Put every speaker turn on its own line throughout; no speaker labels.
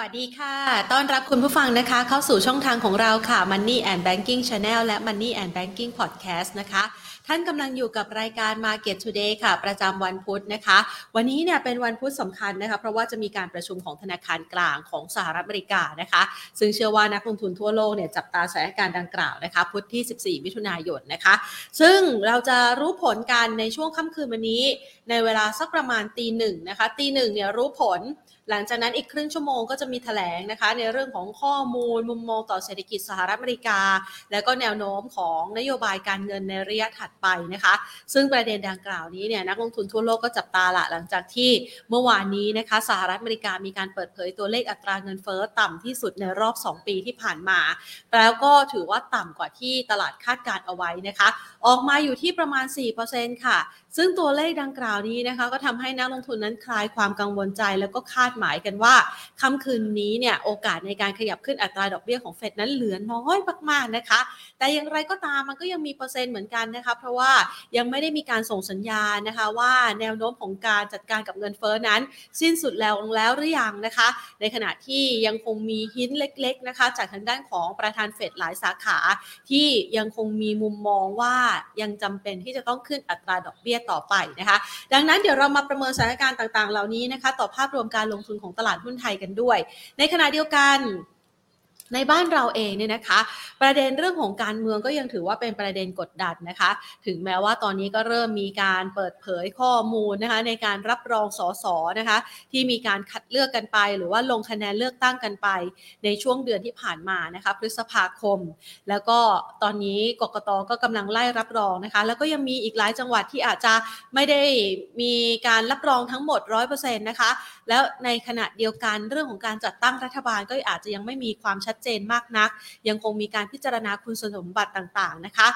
วัสดีค่ะ ต้อนรับคุณผู้ฟังนะคะ เข้าสู่ช่องทางของเราค่ะ Money and Banking Channel และ Money and Banking Podcast นะคะ ท่านกำลังอยู่กับรายการ Market Today ค่ะ ประจำวันพุธนะคะ วันนี้เนี่ยเป็นวันพุธสำคัญนะคะ เพราะว่าจะมีการประชุมของธนาคารกลางของสหรัฐอเมริกานะคะ ซึ่งเชื่อว่านักลงทุนทั่วโลกเนี่ยจับตาสถานการณ์ดังกล่าวนะคะ พุธที่ 14 มิถุนายนนะคะ ซึ่งเราจะรู้ผลกันในช่วงค่ำคืนวันนี้ ในเวลาสักประมาณตีหนึ่งนะคะ ตีหนึ่งเนี่ยรู้ผล หลังจากนั้นอีกครึ่งชั่วโมงก็จะมีแถลงนะคะ ในเรื่องของข้อมูลมุมมองต่อเศรษฐกิจสหรัฐอเมริกา แล้วก็แนวโน้มของนโยบายการเงินในระยะถัดไปนะคะ ซึ่งประเด็นดังกล่าวนี้เนี่ยนักลงทุนทั่วโลกก็จับตาละหลังจากที่เมื่อวานนี้นะคะสหรัฐอเมริกามีการเปิดเผยตัวเลขอัตราเงินเฟ้อต่ำที่สุดในรอบ 2 ปีที่ผ่านมา แล้วก็ถือว่าต่ำกว่าที่ตลาดคาดการเอาไว้นะคะ ออกมาอยู่ที่ประมาณ 4%ค่ะ ซึ่งตัวเลขดังกล่าวนี้นะคะก็ทำให้นักลงทุนนั้นคลายความกังวลใจ แล้วก็คาดหมายกันว่าค่ำคืนนี้เนี่ยโอกาสในการขยับขึ้นอัตราดอกเบี้ยของเฟดนั้นเหลือน้อยมากๆนะคะ แต่อย่างไรก็ตามมันก็ยังมีเปอร์เซ็นต์เหมือนกันนะคะเพราะว่ายังไม่ได้มีการส่งสัญญาณนะคะว่าแนวโน้มของการจัดการกับเงินเฟ้อนั้น สิ้นสุดแล้วแล้วหรือยังนะคะ ในขณะที่ยังคงมีหินเล็กๆนะคะจากทางด้านของประธานเฟดหลายสาขา ที่ยังคงมีมุมมองว่ายังจำเป็นที่จะต้องขึ้นอัตราดอกเบี้ยต่อไปนะคะ ดังนั้นเดี๋ยวเรามาประเมินสถานการณ์ต่างๆ เหล่านี้นะคะ ต่อภาพรวมการลงทุนของตลาดหุ้นไทยกันด้วย ในขณะเดียวกัน ในบ้านเราเองเนี่ยนะคะ ประเด็นเรื่องของการเมืองก็ยังถือว่าเป็นประเด็นกดดันนะคะ ถึงแม้ว่าตอนนี้ก็เริ่มมีการเปิดเผยข้อมูลนะคะในการรับรองสสนะคะ ที่มีการคัดเลือกกันไป หรือว่าลงคะแนนเลือกตั้งกันไป ในช่วงเดือนที่ผ่านมานะคะพฤษภาคม แล้วก็ตอนนี้กกตก็กำลังไล่รับรองนะคะ แล้วก็ยังมีอีกหลายจังหวัดที่อาจจะไม่ได้มีการรับรองทั้งหมด 100%นะคะแล้วในขณะเดียวกันเรื่องของการจัดตั้งรัฐบาลก็อาจจะยังไม่มีความชัดเจนมากนัก ยังคงมีการพิจารณาคุณสมบัติต่างๆนะคะ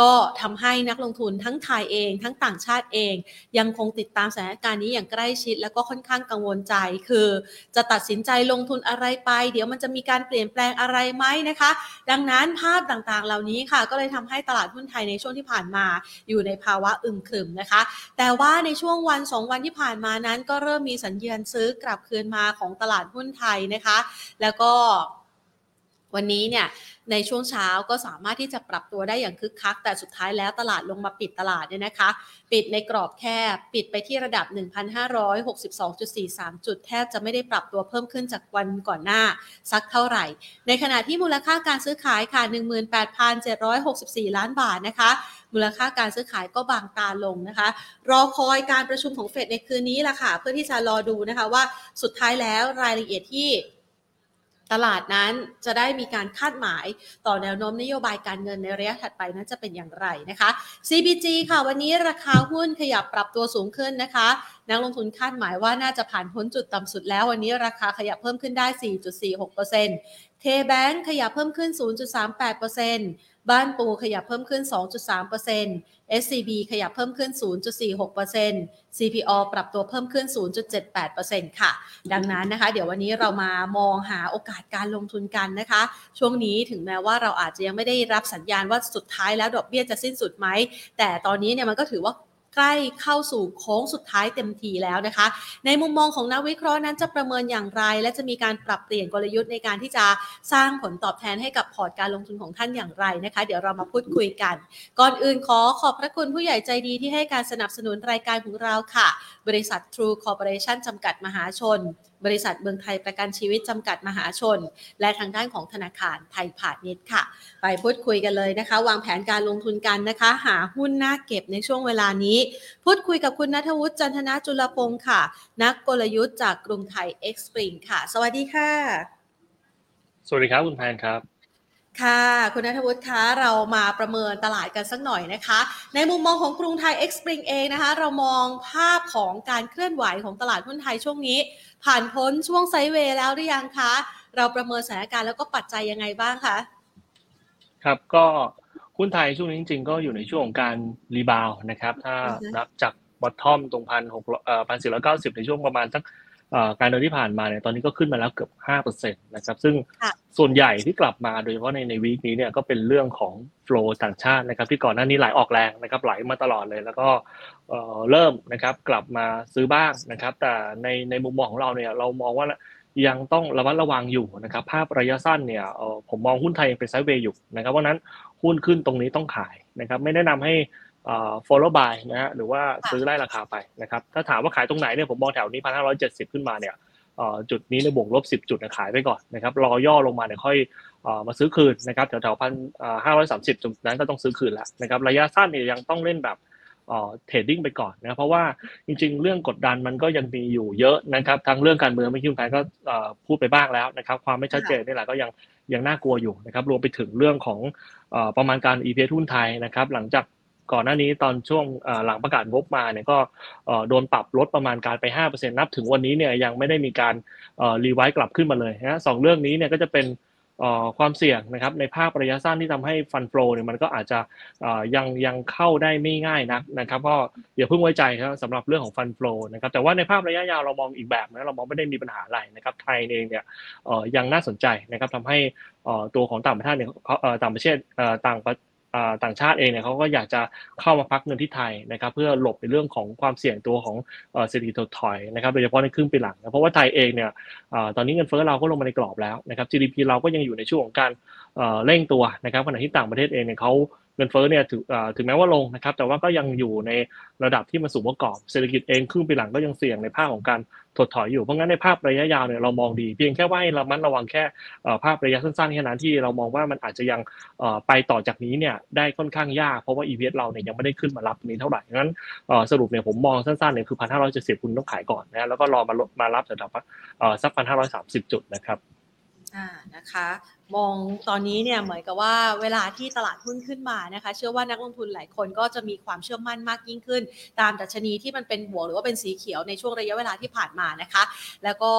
ก็ทำให้นักลงทุนทั้งไทยเองทั้งต่างชาติเอง ยังคงติดตามสถานการณ์นี้อย่างใกล้ชิด แล้วก็ค่อนข้างกังวลใจ คือ จะตัดสินใจลงทุนอะไรไป เดี๋ยวมันจะมีการเปลี่ยนแปลงอะไรไหมนะคะ ดังนั้นภาพต่างๆ เหล่านี้ค่ะ ก็เลยทำให้ตลาดหุ้นไทยในช่วงที่ผ่านมาอยู่ในภาวะอึมครึมนะคะ แต่ว่าในช่วงวันสองวันที่ผ่านมานั้น ก็เริ่มมีสัญญาณซื้อกลับคืนมาของตลาดหุ้นไทยนะคะ แล้วก็ วันนี้เนี่ยในช่วงเช้าก็สามารถที่จะปรับตัวได้อย่างคึกคัก แต่สุดท้ายแล้วตลาดลงมาปิดตลาดเนี่ยนะคะ ปิดในกรอบแคบปิดไปที่ระดับ 1,562.43 จุดแทบจะไม่ได้ปรับตัวเพิ่มขึ้นจากวันก่อนหน้า สักเท่าไหร่ ในขณะที่มูลค่าการซื้อขายค่ะ 18,764 ล้านบาทนะคะ มูลค่าการซื้อขายก็บางตาลงนะคะ รอคอยการประชุมของเฟดในคืนนี้ล่ะค่ะ เพื่อที่จะรอดูนะคะว่าสุดท้ายแล้วรายละเอียดที่ ตลาดนั้นจะได้มีการคาดหมายต่อแนวโน้มนโยบายการเงินในระยะถัดไปนั้นจะเป็นอย่างไรนะคะ CBG ค่ะวันนี้ราคาหุ้นขยับปรับตัวสูงขึ้นนะคะนักลงทุนคาดหมายว่าน่าจะผ่านพ้นจุดต่ำสุดแล้ว วันนี้ราคาขยับเพิ่มขึ้นได้ 4.46%เทแบงขยับเพิ่มขึ้น 0.38% บ้านปูขยับเพิ่มขึ้น 2.3% SCB ขยับเพิ่มขึ้น 0.46% CPO ปรับตัวเพิ่มขึ้น 0.78%ค่ะ ดังนั้นนะคะ เดี๋ยววันนี้เรามามองหาโอกาสการลงทุนกันนะคะ ช่วงนี้ถึงแม้ว่าเราอาจจะยังไม่ได้รับสัญญาณว่าสุดท้ายแล้วดอกเบี้ยจะสิ้นสุดไหม แต่ตอนนี้เนี่ยมันก็ถือว่า ใกล้เข้าสู่โค้งสุดท้ายเต็มทีแล้วนะคะ ในมุมมองของนักวิเคราะห์นั้นจะประเมินอย่างไร และจะมีการปรับเปลี่ยนกลยุทธ์ในการที่จะสร้างผลตอบแทนให้กับพอร์ตการลงทุนของท่านอย่างไรนะคะ เดี๋ยวเรามาพูดคุยกัน ก่อนอื่นขอขอบพระคุณผู้ใหญ่ใจดีที่ให้การสนับสนุนรายการของเราค่ะ บริษัท True Corporation จำกัดมหาชนบริษัทเมืองไทยประกันชีวิตจำกัดมหาชน และทางด้านของธนาคารไทยพาณิชย์ค่ะ ไปพูดคุยกันเลยนะคะ วางแผนการลงทุนกันนะคะ หาหุ้นน่าเก็บในช่วงเวลานี้ พูดคุยกับคุณนัทวุฒิจันทนาจุลพงศ์ค่ะ นักกลยุทธ์จากกรุงไทยเอ็กซ์ปริงค่ะ สวัสดีค่ะ
สวัสดีครับคุณแพนครับ
ค่ะ คุณนัทวุฒิคะเรามาประเมินตลาดกันสักหน่อยนะคะ ในมุมมองของกรุงไทยเอ็กซ์ปริงเองนะคะ เรามองภาพของการเคลื่อนไหวของตลาดหุ้นไทยช่วงนี้ ผ่านพ้นช่วง sideway แล้วหรือยังคะ เราประเมินสถานการณ์แล้วก็ปัจจัยยังไงบ้างคะ
ครับก็หุ้นไทยช่วงนี้จริงๆ ก็อยู่ในช่วงของการ rebound นะครับ ถ้า
อือฮึ
นับจาก bottom ตรงพันหกเอ่อพันสี่ร้อยเก้าสิบในช่วงประมาณสักเอ่อ กลางเดือนที่ผ่านมาเนี่ยตอนนี้ก็ขึ้นมาแล้วเกือบห้าเปอร์เซ็นต์นะครับ ซึ่ง
ค่ะ
ส่วนใหญ่ที่กลับมาโดยเฉพาะในใน week นี้เนี่ยก็เป็นเรื่องของ flowต่างชาตินะครับ ที่ก่อนหน้านี้ไหลออกแรงนะครับ ไหลมาตลอดเลย แล้วก็เอ่อเริ่มนะครับกลับมาซื้อบ้างนะครับ แต่ในในมุมมองของเราเนี่ยเรามองว่ายังต้องระมัดระวังอยู่นะครับ ภาพระยะสั้นเนี่ยผมมองหุ้นไทยยังเป็นไซด์เวย์อยู่นะครับเพราะนั้นหุ้นขึ้นตรงนี้ต้องขายนะครับ ไม่แนะนำให้ follow buy นะฮะหรือว่าซื้อไล่ราคาไปนะครับถ้าถามว่าขายตรงไหนเนี่ยผมมองแถวนี้พันห้าร้อยเจ็ดสิบขึ้นมาเนี่ยจุดนี้ในบวกลบสิบจุดขายไปก่อนนะครับรอย่อลงมาเนี่ยค่อยมาซื้อคืนนะครับแถวๆพันห้าร้อยสามสิบจุดนั้นก็ต้องซื้อคืนแล้วนะครับระยะสั้นเนี่ยยังต้องเล่นแบบเทรดดิ้งไปก่อนนะเพราะว่าจริงๆ เรื่องกดดันมันก็ยังมีอยู่เยอะนะครับทั้งเรื่องการเมืองไม่คิดการก็พูดไปบ้างแล้วนะครับความไม่ชัดเจนนี่แหละก็ยังยังน่ากลัวอยู่นะครับรวมไปถึงเรื่องของประมาณการ EPS ทุนไทยนะครับหลังจาก ก่อนหน้านี้ตอนช่วงหลังประกาศงบมาเนี่ยก็โดนปรับลดประมาณการไป 5%นับถึงวันนี้เนี่ยยังไม่ได้มีการรีไวซ์กลับขึ้นมาเลยนะสองเรื่องนี้เนี่ยก็จะเป็นความเสี่ยงนะครับในภาพระยะสั้นที่ทำให้ฟันโฟเนี่ยมันก็อาจจะยังยังเข้าได้ไม่ง่ายนักนะครับก็อย่าเพิ่งไว้ใจครับสำหรับเรื่องของฟันโฟนะครับแต่ว่าในภาพระยะยาวเรามองอีกแบบนะเรามองไม่ได้มีปัญหาอะไรนะครับไทยเองเนี่ยยังน่าสนใจนะครับทำให้ตัวของต่างประเทศเนี่ยต่างประเทศต่าง ต่างชาติเองเนี่ยเขาก็อยากจะเข้ามาพักเงินที่ไทยนะครับเพื่อหลบในเรื่องของความเสี่ยงตัวของเศรษฐกิจถดถอยนะครับโดยเฉพาะในครึ่งปีหลังนะเพราะว่าไทยเองเนี่ยตอนนี้เงินเฟ้อเราก็ลงมาในกรอบแล้วนะครับ GDP เราก็ยังอยู่ในช่วงของการเร่งตัวนะครับขณะที่ต่างประเทศเองเนี่ยเขาเงินเฟ้อเนี่ยถึงถึงแม้ว่าลงนะครับแต่ว่าก็ยังอยู่ในระดับที่มันสูงกว่ากรอบเศรษฐกิจเองครึ่งปีหลังก็ยังเสี่ยงในภาคของการ ถดถอยอยู่ เพราะงั้นในภาพระยะยาวเนี่ยเรามองดี เพียงแค่ว่าให้ระมัดระวังแค่ภาพระยะสั้นๆแค่นั้นที่เรามองว่ามันอาจจะยังไปต่อจากนี้เนี่ยได้ค่อนข้างยาก เพราะว่า EPS เราเนี่ยยังไม่ได้ขึ้นมารับนี้เท่าไหร่งั้นสรุปเนี่ยผมมองสั้นๆเนี่ยคือพันห้าร้อยเจ็ดสิบคุณต้องขายก่อนนะแล้วก็รอมาลดมารับแถวๆสักพันห้าร้อยสามสิบจุดนะครับ
อ่านะคะ มองตอนนี้เนี่ยเหมือนกับว่าเวลาที่ตลาดหุ้นขึ้นมานะคะ เชื่อว่านักลงทุนหลายคนก็จะมีความเชื่อมั่นมากยิ่งขึ้น ตามดัชนีที่มันเป็นบวกหรือว่าเป็นสีเขียวในช่วงระยะเวลาที่ผ่านมานะคะ แล้วก็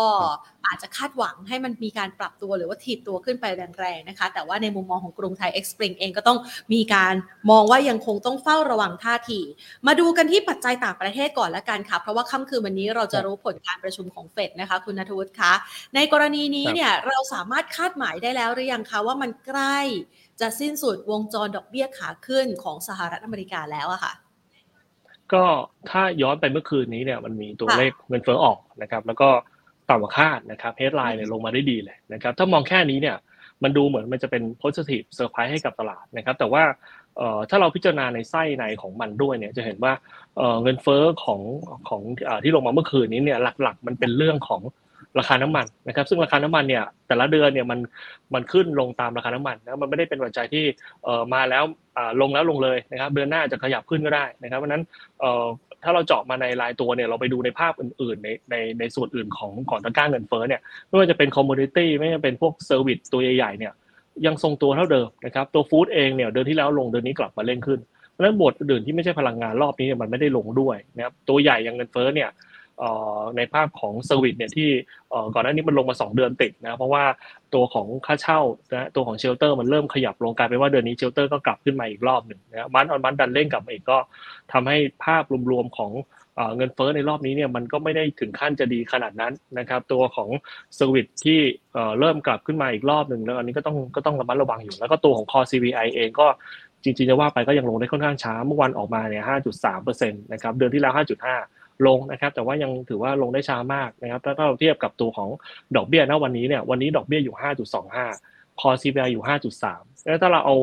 อาจจะคาดหวังให้มันมีการปรับตัวหรือว่าถีบตัวขึ้นไปแรงๆนะคะ แต่ว่าในมุมมองของกรุงไทยเอ็กซ์ปริงเองก็ต้องมีการมองว่ายังคงต้องเฝ้าระวังท่าทีมาดูกันที่ปัจจัยต่างประเทศก่อนละกันค่ะ เพราะว่าค่ำคืนวันนี้เราจะรู้ผลการประชุมของเฟดนะคะ คุณนทวุฒิคะในกรณีนี้เนี่ยเราสามารถคาดหมายได้แล้วหรือยังคะว่ามันใกล้จะสิ้นสุดวงจรดอกเบี้ยขาขึ้นของสหรัฐอเมริกาแล้วอะค่ะ
ก็ถ้าย้อนไปเมื่อคืนนี้เนี่ยมันมีตัวเลขเงินเฟ้อออกนะครับ แล้วก็ต่ำกว่าคาดนะครับเฮดไลน์เนี่ยลงมาได้ดีเลยนะครับ ถ้ามองแค่นี้เนี่ยมันดูเหมือนมันจะเป็น positive surprise ให้กับตลาดนะครับ แต่ว่าถ้าเราพิจารณาในไส้ในของมันด้วยเนี่ยจะเห็นว่าเงินเฟ้อของของที่ลงมาเมื่อคืนนี้เนี่ยหลักๆ มันเป็นเรื่องของ ราคาน้ำมันนะครับ ซึ่งราคาน้ำมันเนี่ยแต่ละเดือนเนี่ยมันมันขึ้นลงตามราคาน้ำมันนะมันไม่ได้เป็นปัจจัยที่เอ่อมาแล้วอ่าลงแล้วลงเลยนะครับเดือนหน้าจะขยับขึ้นก็ได้นะครับเพราะนั้นเอ่อถ้าเราเจาะมาในรายตัวเนี่ยเราไปดูในภาพอื่นๆ ในในในส่วนอื่นของของตะก้าเงินเฟ้อเนี่ยไม่ว่าจะเป็น commodity ไม่ว่าจะเป็นพวก service ตัวใหญ่ๆเนี่ยยังทรงตัวเท่าเดิมนะครับตัว food เองเนี่ยเดือนที่แล้วลงเดือนนี้กลับมาเร่งขึ้นเพราะนั้นหมวดอื่นที่ไม่ใช่พลังงานรอบนี้เนี่ยมันไม่ได้ลงด้วยนะครับตัวใหญ่ยังเงินเฟ้อเนี่ย ในภาพของ service เนี่ยที่ก่อนหน้านี้มันลงมา 2 เดือนติดนะเพราะว่าตัวของค่าเช่านะตัวของ shelter มันเริ่มขยับลงกลายเป็นว่าเดือนนี้ shelter ก็กลับขึ้นมาอีกรอบหนึ่งนะ month on month ดันเร่งกลับมาอีกก็ทำให้ภาพรวมๆของเงินเฟ้อในรอบนี้เนี่ยมันก็ไม่ได้ถึงขั้นจะดีขนาดนั้นนะครับตัวของเซอร์วิสที่เริ่มกลับขึ้นมาอีกรอบหนึ่งแล้วอันนี้ก็ต้องก็ต้องระมัดระวังอยู่ แล้วก็ตัวของคอ CVI เองก็จริงๆจะว่าไปก็ยังลงได้ค่อนข้างช้าเมื่อวันออกมาเนี่ย5.3%นะครับเดือนที่แล้ว 5.5 ลงนะครับ แต่ว่ายังถือว่าลงได้ช้ามากนะครับถ้าเราเทียบกับตัวของดอกเบี้ยณวันนี้เนี่ยวันนี้ดอกเบี้ยอยู่ 5.25 คอ CPI อยู่ 5.3 แล้วถ้าเราเอา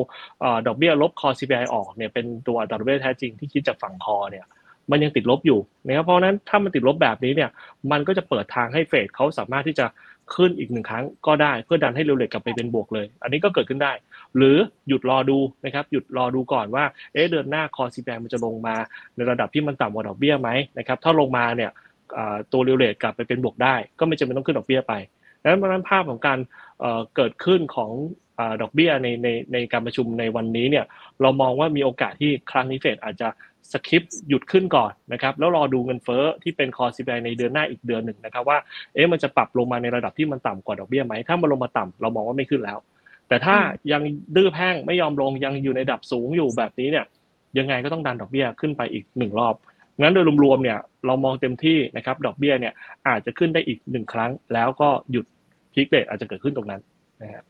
ดอกเบี้ยลบคอ CPI ออกเนี่ยเป็นตัวดอกเบี้ยแท้จริงที่คิดจากฝั่งคอเนี่ยมันยังติดลบอยู่นะครับเพราะนั้นถ้ามันติดลบแบบนี้เนี่ยมันก็จะเปิดทางให้เฟดเขาสามารถที่จะขึ้นอีกหนึ่งครั้งก็ได้เพื่อดันให้เร็วเลทกลับไปเป็นบวกเลย อันนี้ก็เกิดขึ้นได้ หรือหยุดรอดูนะครับหยุดรอดูก่อนว่าเอ๊ะเดือนหน้าคอซีแปมันจะลงมาในระดับที่มันต่ำกว่าดอกเบี้ยไหมนะครับถ้าลงมาเนี่ยตัวเร็วเลทกลับไปเป็นบวกได้ ก็ไม่จำเป็นต้องขึ้นดอกเบี้ยไปดังนั้นภาพของการเกิดขึ้นของดอกเบี้ยในในในการประชุมในวันนี้เนี่ยเรามองว่ามีโอกาสที่ครั้งนี้เฟดอาจจะสคริปหยุดขึ้นก่อนนะครับแล้วรอดูเงินเฟ้อที่เป็นคอซีในเดือนหน้าอีกเดือนหนึ่งนะครับว่าเอ๊ะมันจะปรับลงมาในระดับที่มันต่ำกว่าดอกเบี้ยไหมถ้ามันลงมาต่ำเรามองว่าไม่ขึ้นแล้ว แต่ถ้ายังดื้อแพ่งไม่ยอมลงยังอยู่ในระดับสูงอยู่แบบนี้เนี่ย ยังไงก็ต้องดันดอกเบี้ยขึ้นไปอีกหนึ่งรอบงั้นโดยรวมๆเนี่ยเรามองเต็มที่นะครับดอกเบี้ยเนี่ยอาจจะขึ้นได้อีกหนึ่งครั้ง แล้วก็หยุดพีคเดทอาจจะเกิดขึ้นตรงนั้นนะครับ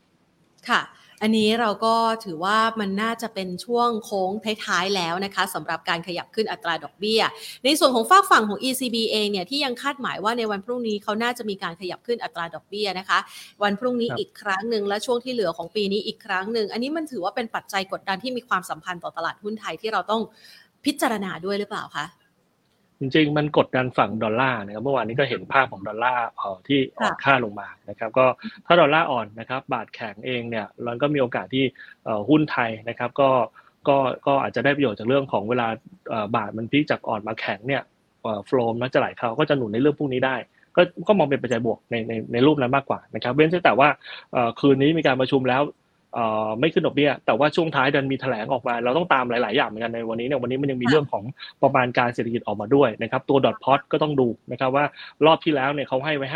ค่ะ อันนี้เราก็ถือว่ามันน่าจะเป็นช่วงโค้งท้ายๆแล้วนะคะสำหรับการขยับขึ้นอัตราดอกเบี้ย ในส่วนของฝากฝั่งของ ECB เองเนี่ยที่ยังคาดหมายว่าในวันพรุ่งนี้เขาน่าจะมีการขยับขึ้นอัตราดอกเบี้ยนะคะ วันพรุ่งนี้อีกครั้งหนึ่งและช่วงที่เหลือของปีนี้อีกครั้งหนึ่งอันนี้มันถือว่าเป็นปัจจัยกดดันที่มีความสัมพันธ์ต่อตลาดหุ้นไทยที่เราต้องพิจารณาด้วยหรือเปล่าคะ
จริงๆ มันกดดันฝั่งดอลลาร์นะครับเมื่อวานนี้ก็เห็นภาพของดอลลาร์ที่อ่อนค่าลงมานะครับก็ถ้าดอลลาร์อ่อนนะครับบาทแข็งเองเนี่ยมันก็มีโอกาสที่หุ้นไทยนะครับก็ก็ก็อาจจะได้ประโยชน์จากเรื่องของเวลาบาทมันพีจากอ่อนมาแข็งเนี่ยโฟล์มักจะไหลเข้าก็จะหนุนในเรื่องพวกนี้ได้ ก็ก็มองเป็นปัจจัยบวกในในในรูปนั้นมากกว่านะครับเว้นแต่ว่าคืนนี้มีการประชุมแล้ว ไม่ขึ้นดอกเบี้ย แต่ว่าช่วงท้ายดันมีแถลงออกมา เราต้องตามหลาย ๆ อย่างเหมือนกันในวันนี้เนี่ยวันนี้มันยังมีเรื่องของประมาณการเศรษฐกิจออกมาด้วยนะครับ ตัวดอทพอตก็ต้องดูนะครับว่ารอบที่แล้วเนี่ยเขาให้ไว้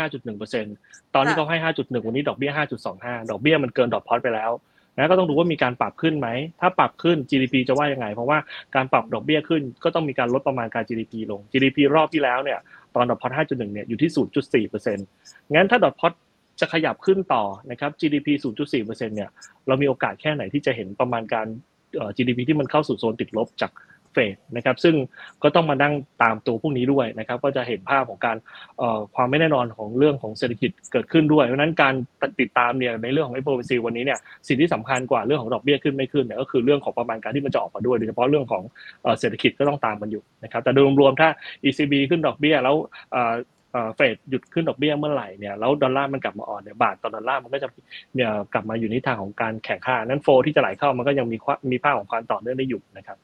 5.1%ตอนที่เขาให้ 5.1 วันนี้ดอกเบี้ย 5.25 ดอกเบี้ยมันเกินดอทพอตไปแล้วนะก็ต้องดูว่ามีการปรับขึ้นไหม ถ้าปรับขึ้น GDP จะว่ายังไง เพราะว่าการปรับดอกเบี้ยขึ้นก็ต้องมีการลดประมาณการ GDP ลง GDP รอบที่แล้วเนี่ยตอนดอทพอต5.1 เนี่ยอยู่ที่ 0.4%งั้นถ้าดอทพอต จะขยับขึ้นต่อนะครับ GDP 0.4%เนี่ยเรามีโอกาสแค่ไหนที่จะเห็นประมาณการ GDP ที่มันเข้าสู่โซนติดลบจากเฟดนะครับซึ่งก็ต้องมานั่งตามตัวพวกนี้ด้วยนะครับก็จะเห็นภาพของการความไม่แน่นอนของเรื่องของเศรษฐกิจเกิดขึ้นด้วยเพราะนั้นการติดตามเนี่ยในเรื่องของ FOMC วันนี้เนี่ยสิ่งที่สำคัญกว่าเรื่องของดอกเบี้ยขึ้นไม่ขึ้นเนี่ยก็คือเรื่องของประมาณการที่มันจะออกมาด้วยโดยเฉพาะเรื่องของเศรษฐกิจก็ต้องตามมันอยู่นะครับแต่โดยรวมๆถ้า ECB ขึ้นดอกเบี้ยแล้ว เฟดหยุดขึ้นดอกเบี้ยเมื่อไหร่เนี่ยแล้วดอลลาร์มันกลับมาอ่อนเนี่ยบาทต่อดอลลาร์มันก็จะเนี่ยกลับมาอยู่ในทางของการแข่งข้านั้นโฟที่จะไหลเข้ามันก็ยังมีมีภาพของความต่อเนื่องได้อยู่นะครับ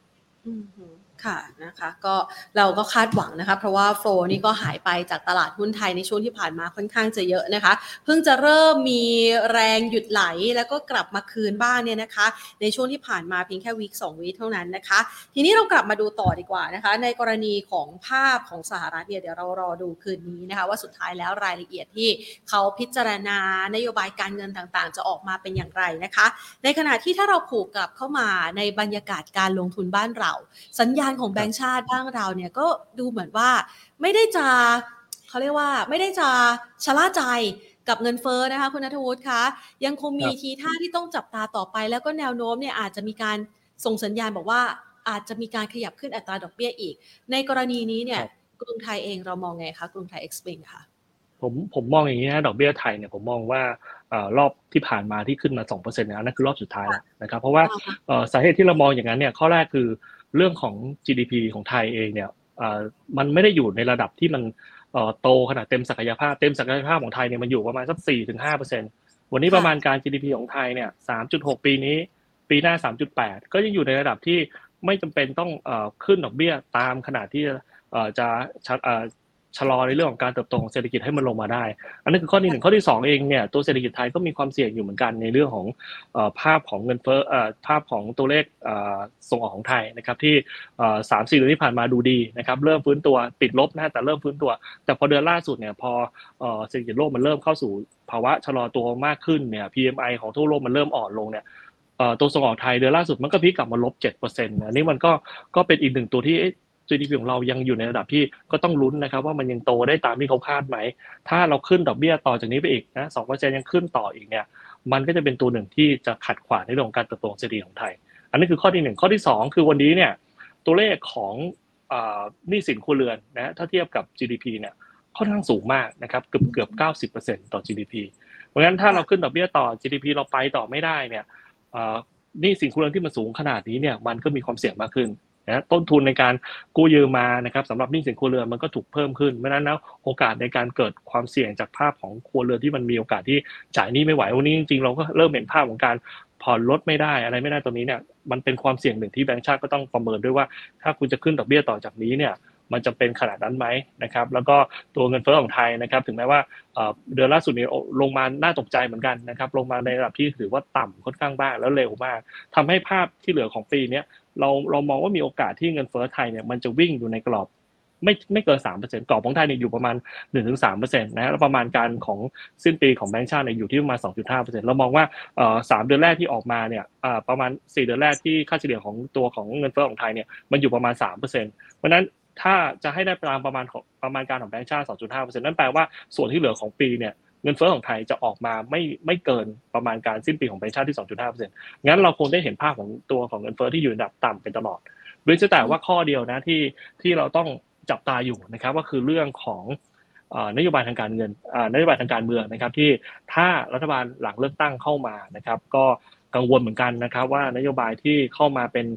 ค่ะนะคะก็เราก็คาดหวังนะคะเพราะว่าโฟลนี่ก็หายไปจากตลาดหุ้นไทยในช่วงที่ผ่านมาค่อนข้างจะเยอะนะคะ เพิ่งจะเริ่มมีแรงหยุดไหลแล้วก็กลับมาคืนบ้างเนี่ยนะคะ ในช่วงที่ผ่านมาเพียงแค่วีคสองวีคเท่านั้นนะคะ ทีนี้เรากลับมาดูต่อดีกว่านะคะ ในกรณีของภาพของสหรัฐเนี่ยเดี๋ยวเรารอดูคืนนี้นะคะ ว่าสุดท้ายแล้วรายละเอียดที่เขาพิจารณานโยบายการเงินต่างๆ จะออกมาเป็นอย่างไรนะคะ ในขณะที่ถ้าเราผูกกลับเข้ามาในบรรยากาศการลงทุนบ้านเรา สัญญาณของแบงก์ชาติบ้างเราเนี่ยก็ดูเหมือนว่าไม่ได้จะเขาเรียกว่าไม่ได้จะชะล่าใจกับเงินเฟ้อนะคะคุณนัทวุฒิคะยังคงมีทีท่าที่ต้องจับตาต่อไป แล้วก็แนวโน้มเนี่ยอาจจะมีการส่งสัญญาณบอกว่าอาจจะมีการขยับขึ้นอัตราดอกเบี้ยอีก ในกรณีนี้เนี่ยกรุงไทยเองเรามองไงคะกรุงไทยเอ็กซ์เพลค่ะ
ผมผมมองอย่างนี้นะดอกเบี้ยไทยเนี่ยผมมองว่ารอบที่ผ่านมาที่ขึ้นมา2%เนี่ยนั่นคือรอบสุดท้ายแล้วนะครับเพราะว่าสาเหตุที่เรามองอย่างนั้นเนี่ยข้อแรกคือ เรื่องของ GDP ของไทยเองเนี่ยมันไม่ได้อยู่ในระดับที่มันโตขนาดเต็มศักยภาพเต็มศักยภาพของไทยเนี่ยมันอยู่ประมาณสัก4-5%วันนี้ประมาณการ GDP ของไทยเนี่ย3.6ปีนี้ ปีหน้า3.8ก็ยังอยู่ในระดับที่ไม่จำเป็นต้องขึ้นดอกเบี้ยตามขนาดที่จะ ชะลอในเรื่องของการเติบโตของเศรษฐกิจให้มันลงมาได้ อันนี้คือข้อที่หนึ่งข้อที่สองเองเนี่ยตัวเศรษฐกิจไทยก็มีความเสี่ยงอยู่เหมือนกันในเรื่องของภาพของเงินเฟ้อภาพของตัวเลขส่งออกของไทยนะครับที่สามสี่เดือนที่ผ่านมาดูดีนะครับเริ่มฟื้นตัวติดลบนะแต่เริ่มฟื้นตัว แต่พอเดือนล่าสุดเนี่ยพอเศรษฐกิจโลกมันเริ่มเข้าสู่ภาวะชะลอตัวมากขึ้นเนี่ย PMI ของทั่วโลกมันเริ่มอ่อนลงเนี่ยตัวส่งออกไทยเดือนล่าสุดมันก็พลิกกลับมาลบเจ็ดเปอร์เซ็นต์อันนี้มันก็ก็เป็นอีกหนึ่งตัวที่ GDP ของเรายังอยู่ในระดับที่ก็ต้องลุ้นนะครับ ว่ามันยังโตได้ตามที่เขาคาดไหม ถ้าเราขึ้นดอกเบี้ยต่อจากนี้ไปอีกนะสองเปอร์เซ็นยังขึ้นต่ออีกเนี่ย มันก็จะเป็นตัวหนึ่งที่จะขัดขวางในเรื่องของการเติบโตของเศรษฐกิจของไทย อันนี้คือข้อที่หนึ่งข้อที่สองคือวันนี้เนี่ยตัวเลขของหนี้สินครัวเรือนนะถ้าเทียบกับ GDP เนี่ยค่อนข้างสูงมากนะครับเกือบเกือบเก้าสิบเปอร์เซ็นต่อ GDP เพราะฉะนั้นถ้าเราขึ้นดอกเบี้ยต่อ GDP เราไปต่อไม่ได้เนี่ยนี้สินครัวเรือนที่มันสูงขนาดนี้เนี่ยมันก็มีความเสี่ยงมากขึ้น นะต้นทุนในการกู้ยืมมานะครับสำหรับหนี้สินครัวเรือนมันก็ถูกเพิ่มขึ้นเพราะนั้นแล้วโอกาสในการเกิดความเสี่ยงจากภาพของครัวเรือนที่มันมีโอกาสที่จ่ายหนี้ไม่ไหววันนี้จริงๆเราก็เริ่มเห็นภาพของการผ่อนลดไม่ได้อะไรไม่ได้ตรงนี้เนี่ยมันเป็นความเสี่ยงหนึ่งที่แบงก์ชาติก็ต้องประเมินด้วยว่า ถ้าคุณจะขึ้นดอกเบี้ยต่อจากนี้เนี่ยมันจะเป็นขนาดนั้นไหมนะครับ แล้วก็ตัวเงินเฟ้อของไทยนะครับ ถึงแม้ว่าเดือนล่าสุดนี้ลงมาน่าตกใจเหมือนกันนะครับ ลงมาในระดับที่ถือว่าต่ำค่อนข้างบ้างแล้วเร็วมากทำให้ภาพที่เหลือของปีนี้ เราเรามองว่ามีโอกาสที่เงินเฟ้อไทยเนี่ยมันจะวิ่งอยู่ในกรอบไม่ไม่เกินสามเปอร์เซ็นต์กรอบของไทยเนี่ยอยู่ประมาณหนึ่งถึงสามเปอร์เซ็นต์นะแล้วประมาณการของสิ้นปีของแบงก์ชาติเนี่ยอยู่ที่ประมาณสองจุดห้าเปอร์เซ็นต์เรามองว่าเอ่อสามเดือนแรกที่ออกมาเนี่ยเอ่าประมาณสี่เดือนแรกที่ค่าเฉลี่ยของตัวของเงินเฟ้อของไทยเนี่ยมันอยู่ประมาณสามเปอร์เซ็นต์เพราะนั้นถ้าจะให้ได้ตามประมาณของประมาณการของแบงก์ชาติ2.5%นั่นแปลว่าส่วนที่เหลือของปีเนี่ย เงินเฟ้อของไทยจะออกมาไม่ไม่เกินประมาณการสิ้นปีของแบงก์ชาติที่ 2.5%งั้นเราคงได้เห็นภาพของตัวของเงินเฟ้อที่อยู่ระดับต่ำเป็นตลอดโดยแต่ว่าข้อเดียวนะที่ที่เราต้องจับตาอยู่นะครับก็คือเรื่องของนโยบายทางการเงินนโยบายทางการเมืองนะครับ ที่ถ้ารัฐบาลหลังเลือกตั้งเข้ามานะครับ ก็กังวลเหมือนกันนะครับ ว่านโยบายที่เข้ามาเป็น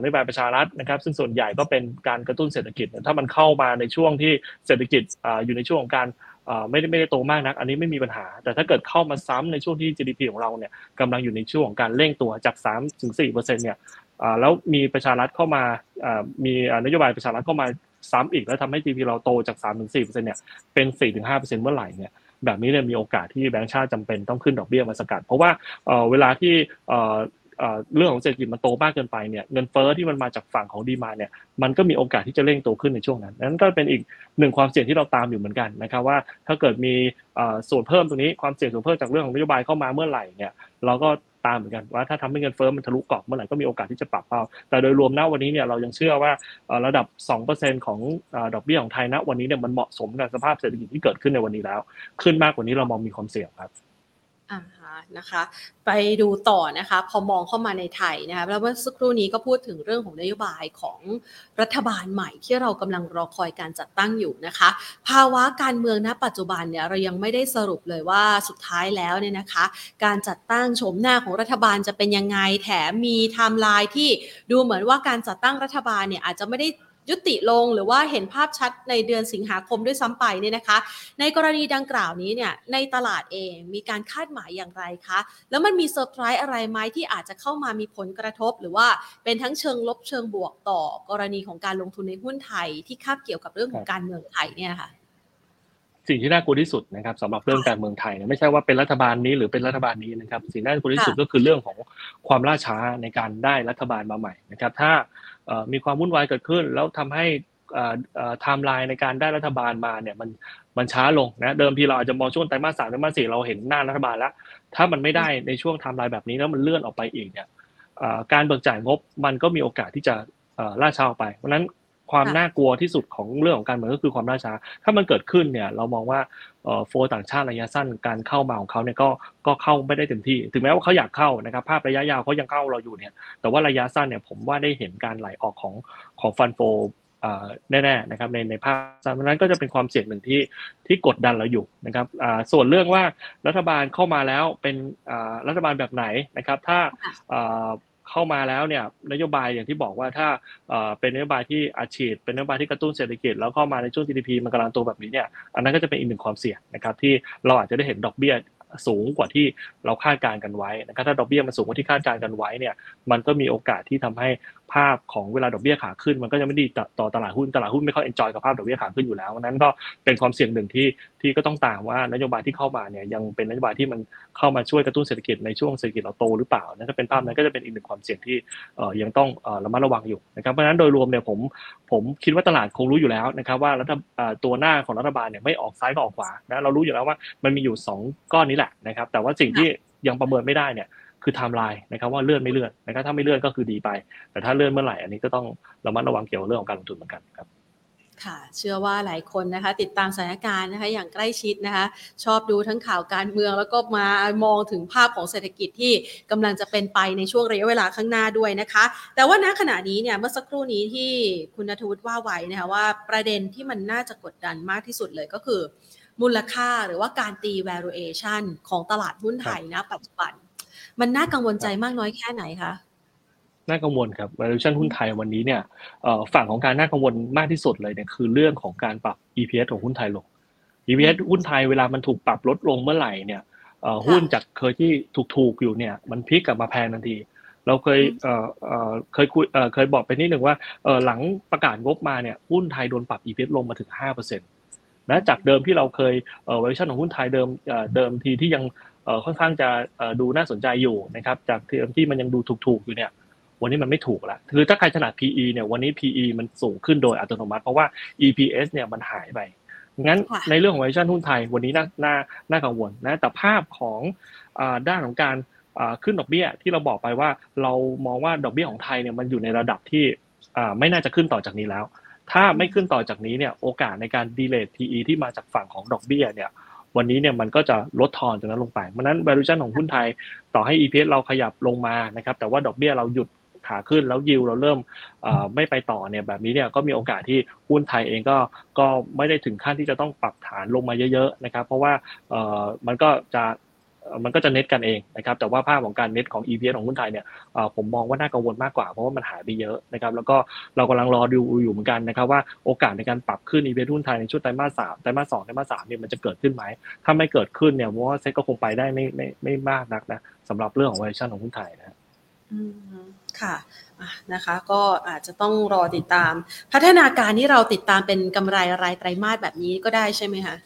นโยบายประชารัฐนะครับ ซึ่งส่วนใหญ่ก็เป็นการกระตุ้นเศรษฐกิจ ถ้ามันเข้ามาในช่วงที่เศรษฐกิจอยู่ในช่วงของการ ไม่ได้ไม่ได้โตมากนัก อันนี้ไม่มีปัญหา แต่ถ้าเกิดเข้ามาซ้ำในช่วงที่ GDP ของเราเนี่ยกำลังอยู่ในช่วงของการเร่งตัวจาก3ถึง4เปอร์เซ็นต์เนี่ยแล้วมีประชารัฐเข้ามามีนโยบายประชารัฐเข้ามาซ้ำอีกแล้วทำให้ GDP เราโตจาก3ถึง4เปอร์เซ็นต์เนี่ยเป็น4ถึง5เปอร์เซ็นต์เมื่อไหร่เนี่ยแบบนี้เนี่ยมีโอกาสที่แบงก์ชาติจำเป็นต้องขึ้นดอกเบี้ยมาสกัด เพราะว่าเวลาที่ เรื่องของเศรษฐกิจมันโตมากเกินไปเนี่ยเงินเฟ้อที่มันมาจากฝั่งของดีมาเนี่ยมันก็มีโอกาสที่จะเร่งโตขึ้นในช่วงนั้นนั้นก็เป็นอีกหนึ่งความเสี่ยงที่เราตามอยู่เหมือนกันนะครับว่าถ้าเกิดมีส่วนเพิ่มตรงนี้ความเสี่ยงส่วนเพิ่มจากเรื่องของนโยบายเข้ามาเมื่อไหร่เนี่ยเราก็ตามเหมือนกันว่าถ้าทำให้เงินเฟ้อมันทะลุกรอบเมื่อไหร่ก็มีโอกาสที่จะปรับเป้าแต่โดยรวมณวันนี้เนี่ยเรายังเชื่อว่าระดับ 2%ของดอกเบี้ยของไทยณวันนี้เนี่ยมันเหมาะสมกับสภาพเศรษฐกิจที่เกิดขึ้นในวันนี้แล้ว ขึ้นมากกว่านี้เรามองมีความเสี่ยงครับ
อ่านะคะ ไปดูต่อนะคะ พอมองเข้ามาในไทยนะคะแล้วเมื่อสักครู่นี้ก็พูดถึงเรื่องของนโยบายของรัฐบาลใหม่ที่เรากำลังรอคอยการจัดตั้งอยู่นะคะ ภาวะการเมืองณปัจจุบันเนี่ยเรายังไม่ได้สรุปเลยว่าสุดท้ายแล้วเนี่ยนะคะ การจัดตั้งโฉมหน้าของรัฐบาลจะเป็นยังไงแถมมีไทม์ไลน์ที่ดูเหมือนว่าการจัดตั้งรัฐบาลเนี่ยอาจจะไม่ได้ ยุติลงหรือว่าเห็นภาพชัดในเดือนสิงหาคมด้วยซ้ำไปเนี่ยนะคะ ในกรณีดังกล่าวนี้เนี่ยในตลาดเองมีการคาดหมายอย่างไรคะแล้วมันมีเซอร์ไพรส์อะไรไหมที่อาจจะเข้ามามีผลกระทบ หรือว่าเป็นทั้งเชิงลบเชิงบวกต่อกรณีของการลงทุนในหุ้นไทยที่คาบเกี่ยวกับเรื่องของการเมืองไทยเนี่ยค่ะ
สิ่งที่น่ากลัวที่สุดนะครับสำหรับเรื่องการเมืองไทยเนี่ยไม่ใช่ว่าเป็นรัฐบาลนี้หรือเป็นรัฐบาลนี้นะครับ สิ่งน่ากลัวที่สุดก็คือเรื่องของความล่าช้าในการได้รัฐบาลมาใหม่นะครับ ถ้า มีความวุ่นวายเกิดขึ้น แล้วทำให้ไทม์ไลน์ในการได้รัฐบาลมาเนี่ยมันมันช้าลงนะเดิมทีเราอาจจะมองช่วงไตรมาสสามไตรมาสสี่เราเห็นหน้ารัฐบาลแล้ว ถ้ามันไม่ได้ในช่วงไทม์ไลน์แบบนี้แล้วมันเลื่อนออกไปอีกเนี่ยการเบิกจ่ายงบมันก็มีโอกาสที่จะล่าช้าออกไปเพราะนั้น ความน่ากลัวที่สุดของเรื่องของการเมืองก็คือความล่าช้า ถ้ามันเกิดขึ้นเนี่ยเรามองว่า flow ต่างชาติระยะสั้นการเข้ามาของเขาเนี่ยก็ก็เข้าไม่ได้เต็มที่ ถึงแม้ว่าเขาอยากเข้านะครับภาพระยะยาวเขายังเข้าเราอยู่เนี่ยแต่ว่าระยะสั้นเนี่ยผมว่าได้เห็นการไหลออกของของฟันโฟแน่ๆนะครับในในภาคนั้นก็จะเป็นความเสี่ยงหนึ่งที่ที่กดดันเราอยู่นะครับส่วนเรื่องว่ารัฐบาลเข้ามาแล้วเป็นรัฐบาลแบบไหนนะครับ ถ้า เข้ามาแล้วเนี่ยนโยบายอย่างที่บอกว่าถ้าเป็นนโยบายที่อาฉีดเป็นนโยบายที่กระตุ้นเศรษฐกิจแล้วเข้ามาในช่วง GDP มันกำลังโตแบบนี้เนี่ยอันนั้นก็จะเป็นอีกหนึ่งความเสี่ยงนะครับที่เราอาจจะได้เห็นดอกเบี้ยสูงกว่าที่เราคาดการณ์กันไว้นะครับถ้าดอกเบี้ยมันสูงกว่าที่คาดการณ์กันไว้เนี่ยมันก็มีโอกาสที่ทำให้ ภาพของเวลาดอกเบี้ยขาขึ้น มันก็จะไม่ดีต่อตลาดหุ้นตลาดหุ้นไม่ค่อยเอนจอยกับภาพดอกเบี้ยขาขึ้นอยู่แล้วนั้นก็เป็นความเสี่ยงหนึ่งที่ที่ก็ต้องตามว่านโยบายที่เข้ามาเนี่ยยังเป็นนโยบายที่มันเข้ามาช่วยกระตุ้นเศรษฐกิจในช่วงเศรษฐกิจเราโตหรือเปล่านั่นถ้าเป็นภาพนั้นก็จะเป็นอีกหนึ่งความเสี่ยงที่ยังต้องระมัดระวังอยู่นะครับเพราะฉะนั้นโดยรวมเนี่ยผมผมคิดว่าตลาดคงรู้อยู่แล้วนะครับว่ารัฐตัวหน้าของรัฐบาลเนี่ยไม่ออกซ้ายก็ออกขวานะเรารู้อยู่แล้วว่ามันมีอยู่ 2 ก้อนนี้แหละนะครับแต่ว่าสิ่งที่ยังประเมินไม่ได้เนี่ย คือไทม์ไลน์นะครับว่าเลื่อนไม่เลื่อนนะครับถ้าไม่เลื่อนก็คือดีไป แต่ถ้าเลื่อนเมื่อไหร่อันนี้ก็ต้องระมัดระวังเกี่ยวกับเรื่องของการลงทุนเหมือนกันครับ
ค่ะเชื่อว่าหลายคนนะคะติดตามสถานการณ์นะคะอย่างใกล้ชิดนะคะชอบดูทั้งข่าวการเมืองแล้วก็มามองถึงภาพของเศรษฐกิจที่กำลังจะเป็นไปในช่วงระยะเวลาข้างหน้าด้วยนะคะ แต่ว่าณขณะนี้เนี่ยเมื่อสักครู่นี้ที่คุณนทวุฒิว่าไว้นะคะว่าประเด็นที่มันน่าจะกดดันมากที่สุดเลยก็คือ มูลค่าหรือว่าการตี valuation ของตลาดหุ้นไทยนะปัจจุบัน มันน่ากังวลใจมากน้อยแค่ไหนคะ
น่ากังวลครับ valuation หุ้นไทยวันนี้เนี่ยฝั่งของการน่ากังวลมากที่สุดเลยเนี่ยคือเรื่องของการปรับ EPS ของหุ้นไทยลง EPS หุ้นไทยเวลามันถูกปรับลดลงเมื่อไหร่เนี่ยหุ้นจากเคยที่ถูกๆอยู่เนี่ยมันพลิกกลับมาแพงทันที เราเคยเคยคุยเคยบอกไปนิดหนึ่งว่าหลังประกาศงบมาเนี่ยหุ้นไทยโดนปรับ EPS ลงมาถึง5%นะจากเดิมที่เราเคย valuation ของหุ้นไทยเดิมเดิมทีที่ยัง ค่อนข้างจะดูน่าสนใจอยู่นะครับ จากที่มันยังดูถูกๆอยู่เนี่ย วันนี้มันไม่ถูกละคือถ้าใครถนัด PE เนี่ยวันนี้ PE มันสูงขึ้นโดยอัตโนมัติ เพราะว่า EPS เนี่ยมันหายไปงั้นในเรื่องของ valuation หุ้นไทยวันนี้น่าน่าน่ากังวลนะแต่ภาพของด้านของการขึ้นดอกเบี้ยที่เราบอกไปว่าเรามองว่าดอกเบี้ยของไทยเนี่ยมันอยู่ในระดับที่ไม่น่าจะขึ้นต่อจากนี้แล้ว ถ้าไม่ขึ้นต่อจากนี้เนี่ยโอกาสในการดีเลย์ PE ที่มาจากฝั่งของดอกเบี้ยเนี่ย วันนี้เนี่ยมันก็จะลดทอนจากนั้นลงไปเพราะนั้น valuation ของหุ้นไทยต่อให้ EPS เราขยับลงมานะครับ แต่ว่าดอกเบี้ยเราหยุดขาขึ้นแล้วยิวเราเริ่มไม่ไปต่อเนี่ยแบบนี้เนี่ยก็มีโอกาสที่หุ้นไทยเองก็ก็ไม่ได้ถึงขั้นที่จะต้องปรับฐานลงมาเยอะๆนะครับ เพราะว่ามันก็จะ มันก็จะเน็ตกันเองนะครับแต่ว่าภาพของการเน็ตของ EPS ของหุ้นไทยเนี่ยผมมองว่าน่ากังวลมากกว่าเพราะว่ามันหายไปเยอะนะครับแล้วก็เรากำลังรอดูอยู่เหมือนกันนะครับว่าโอกาสในการปรับขึ้น EPS หุ้นไทยในช่วงไตรมาสสามไตรมาสสองไตรมาสสามเนี่ยมันจะเกิดขึ้นไหมถ้าไม่เกิดขึ้นเนี่ยว่าเซ็ตก็คงไปได้ไม่ไม่ไม่มากนักนะสำหรับเรื่องของ valuation ของหุ้นไทยนะ
ค่ะนะคะก็อาจจะต้องรอติดตาม พัฒนาการที่เราติดตามเป็นกำไรรายไตรมาสแบบนี้ก็ได้ใช่ไหมคะ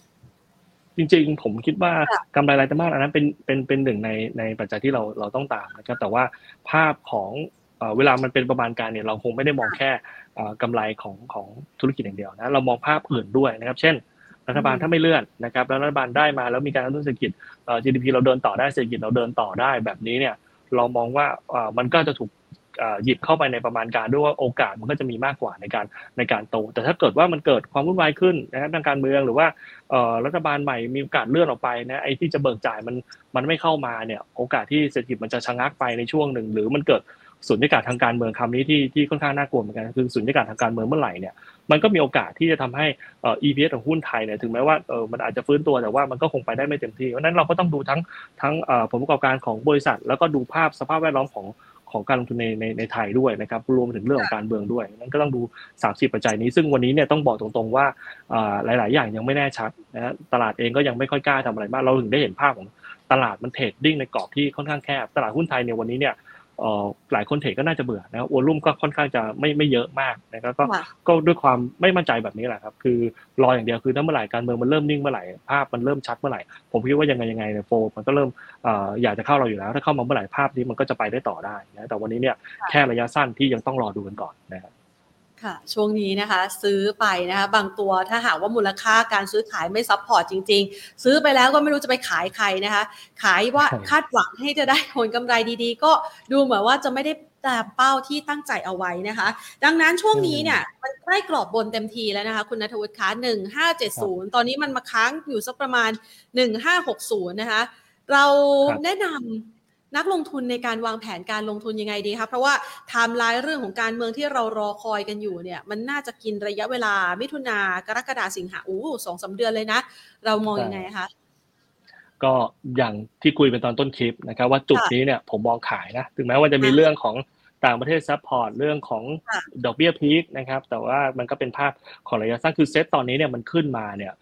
จริง ๆ ผมคิดว่ากำไรรายไตรมาสอันนั้นเป็นเป็นเป็นหนึ่งในในปัจจัยที่เราเราต้องตามนะครับ แต่ว่าภาพของเวลามันเป็นประมาณการเนี่ยเราคงไม่ได้มองแค่กำไรของของธุรกิจอย่างเดียวนะเรามองภาพอื่นด้วยนะครับ เช่น รัฐบาลถ้าไม่เลื่อนนะครับแล้วรัฐบาลได้มาแล้วมีการกระตุ้นเศรษฐกิจ GDP เราเดินต่อได้เศรษฐกิจเราเดินต่อได้แบบนี้เนี่ยเรามองว่ามันก็จะถูก หยิบเข้าไปในประมาณการด้วยว่าโอกาสมันก็จะมีมากกว่าในการในการโต แต่ถ้าเกิดว่ามันเกิดความวุ่นวายขึ้นนะครับทางการเมืองหรือว่ารัฐบาลใหม่มีโอกาสเลื่อนออกไปนะไอ้ที่จะเบิกจ่ายมันมันไม่เข้ามาเนี่ยโอกาสที่เศรษฐกิจมันจะชะงักไปในช่วงหนึ่ง หรือมันเกิดสุญญากาศทางการเมืองคำนี้ที่ที่ค่อนข้างน่ากลัวเหมือนกันคือสุญญากาศทางการเมืองเมื่อไหร่เนี่ยมันก็มีโอกาสที่จะทำให้เอ่อ EPS ของหุ้นไทยเนี่ยถึงแม้ว่าเออมันอาจจะฟื้นตัวแต่ว่ามันก็คงไปได้ไม่เต็มที่เพราะนั้นเราก็ต้องดูทั้งทั้งผลประกอบการของบริษัท แล้วก็ดูภาพสภาพแวดล้อมของ ของการลงทุนในในในไทยด้วยนะครับรวมถึงเรื่องของการเมืองด้วยนั้นก็ต้องดู 30 ปัจจัยนี้ ซึ่งวันนี้เนี่ยต้องบอกตรงๆว่าหลาย ๆ อย่างยังไม่แน่ชัดนะตลาดเองก็ยังไม่ค่อยกล้าทำอะไรมากเราถึงได้เห็นภาพของตลาดมันเทรดดิ้งในกรอบที่ค่อนข้างแคบตลาดหุ้นไทยเนี่ยวันนี้เนี่ย หลายคนเทรดก็น่าจะเบื่อนะครับวอลุ่มก็ค่อนข้างจะไม่ไม่เยอะมากนะครับก็ก็ด้วยความไม่มั่นใจแบบนี้แหละครับ คือรออย่างเดียวคือถ้าเมื่อไหร่การเมืองมันเริ่มนิ่งเมื่อไหร่ภาพมันเริ่มชัดเมื่อไหร่ผมคิดว่ายังไงยังไงเนี่ยโฟมันก็เริ่มอยากจะเข้าเราอยู่แล้ว ถ้าเข้ามาเมื่อไหร่ภาพนี้มันก็จะไปได้ต่อได้นะแต่วันนี้เนี่ยแค่ระยะสั้นที่ยังต้องรอดูกันก่อนนะครับ
ค่ะ ช่วงนี้นะคะซื้อไปนะคะบางตัวถ้าหากว่ามูลค่าการซื้อขายไม่ support จริง ๆ ซื้อไปแล้วก็ไม่รู้จะไปขายใครนะคะ ขายว่าคาดหวังให้จะได้ผลกำไรดีๆ ก็ดูเหมือนว่าจะไม่ได้ตามเป้าที่ตั้งใจเอาไว้นะคะ ดังนั้นช่วงนี้เนี่ยมันใกล้กรอบบนเต็มทีแล้วนะคะ คุณนัทวุฒิคะหนึ่งห้าเจ็ดศูนย์ตอนนี้มันมาค้างอยู่สักประมาณหนึ่งห้าหกศูนย์นะคะ เราแนะนำ นักลงทุนในการวางแผนการลงทุนยังไงดีคะเพราะว่าไทม์ไลน์เรื่องของการเมืองที่เรารอคอยกันอยู่เนี่ย มันน่าจะกินระยะเวลามิถุนากรกฎาสิงหาอู้สองสามเดือนเลยนะ เรามองยังไงคะ
ก็อย่างที่คุยเป็นตอนต้นคลิปนะครับ ว่าจุดนี้เนี่ยผมมองขายนะถึงแม้ว่าจะมีเรื่องของต่างประเทศ support เรื่องของดอกเบี้ย peak นะครับแต่ว่ามันก็เป็นภาพของระยะสั้นคือเซตตอนนี้เนี่ยมันขึ้นมาเนี่ย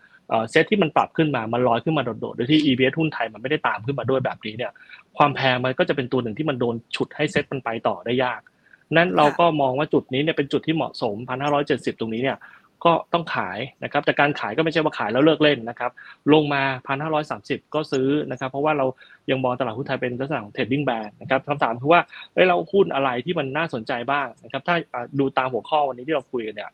เซตที่มันปรับขึ้นมามันลอยขึ้นมาโดดๆโดยที่ EBS หุ้นไทยมันไม่ได้ตามขึ้นมาด้วยแบบนี้เนี่ย ความแพงมันก็จะเป็นตัวหนึ่งที่มันโดนฉุดให้เซตมันไปต่อได้ยาก นั้นเราก็มองว่าจุดนี้เนี่ยเป็นจุดที่เหมาะสม 1,570 ตรงนี้เนี่ย ก็ต้องขายนะครับแต่การขายก็ไม่ใช่ว่าขายแล้วเลิกเล่นนะครับลงมา 1,530 ก็ซื้อนะครับเพราะว่าเรายังมองตลาดหุ้นไทยเป็นลักษณะของเทรดดิ้งแบนนะครับคำถามคือว่าเอ้เราหุ้นอะไรที่มันน่าสนใจบ้างนะครับถ้าดูตามหัวข้อวันนี้ที่เราคุยกันเนี่ย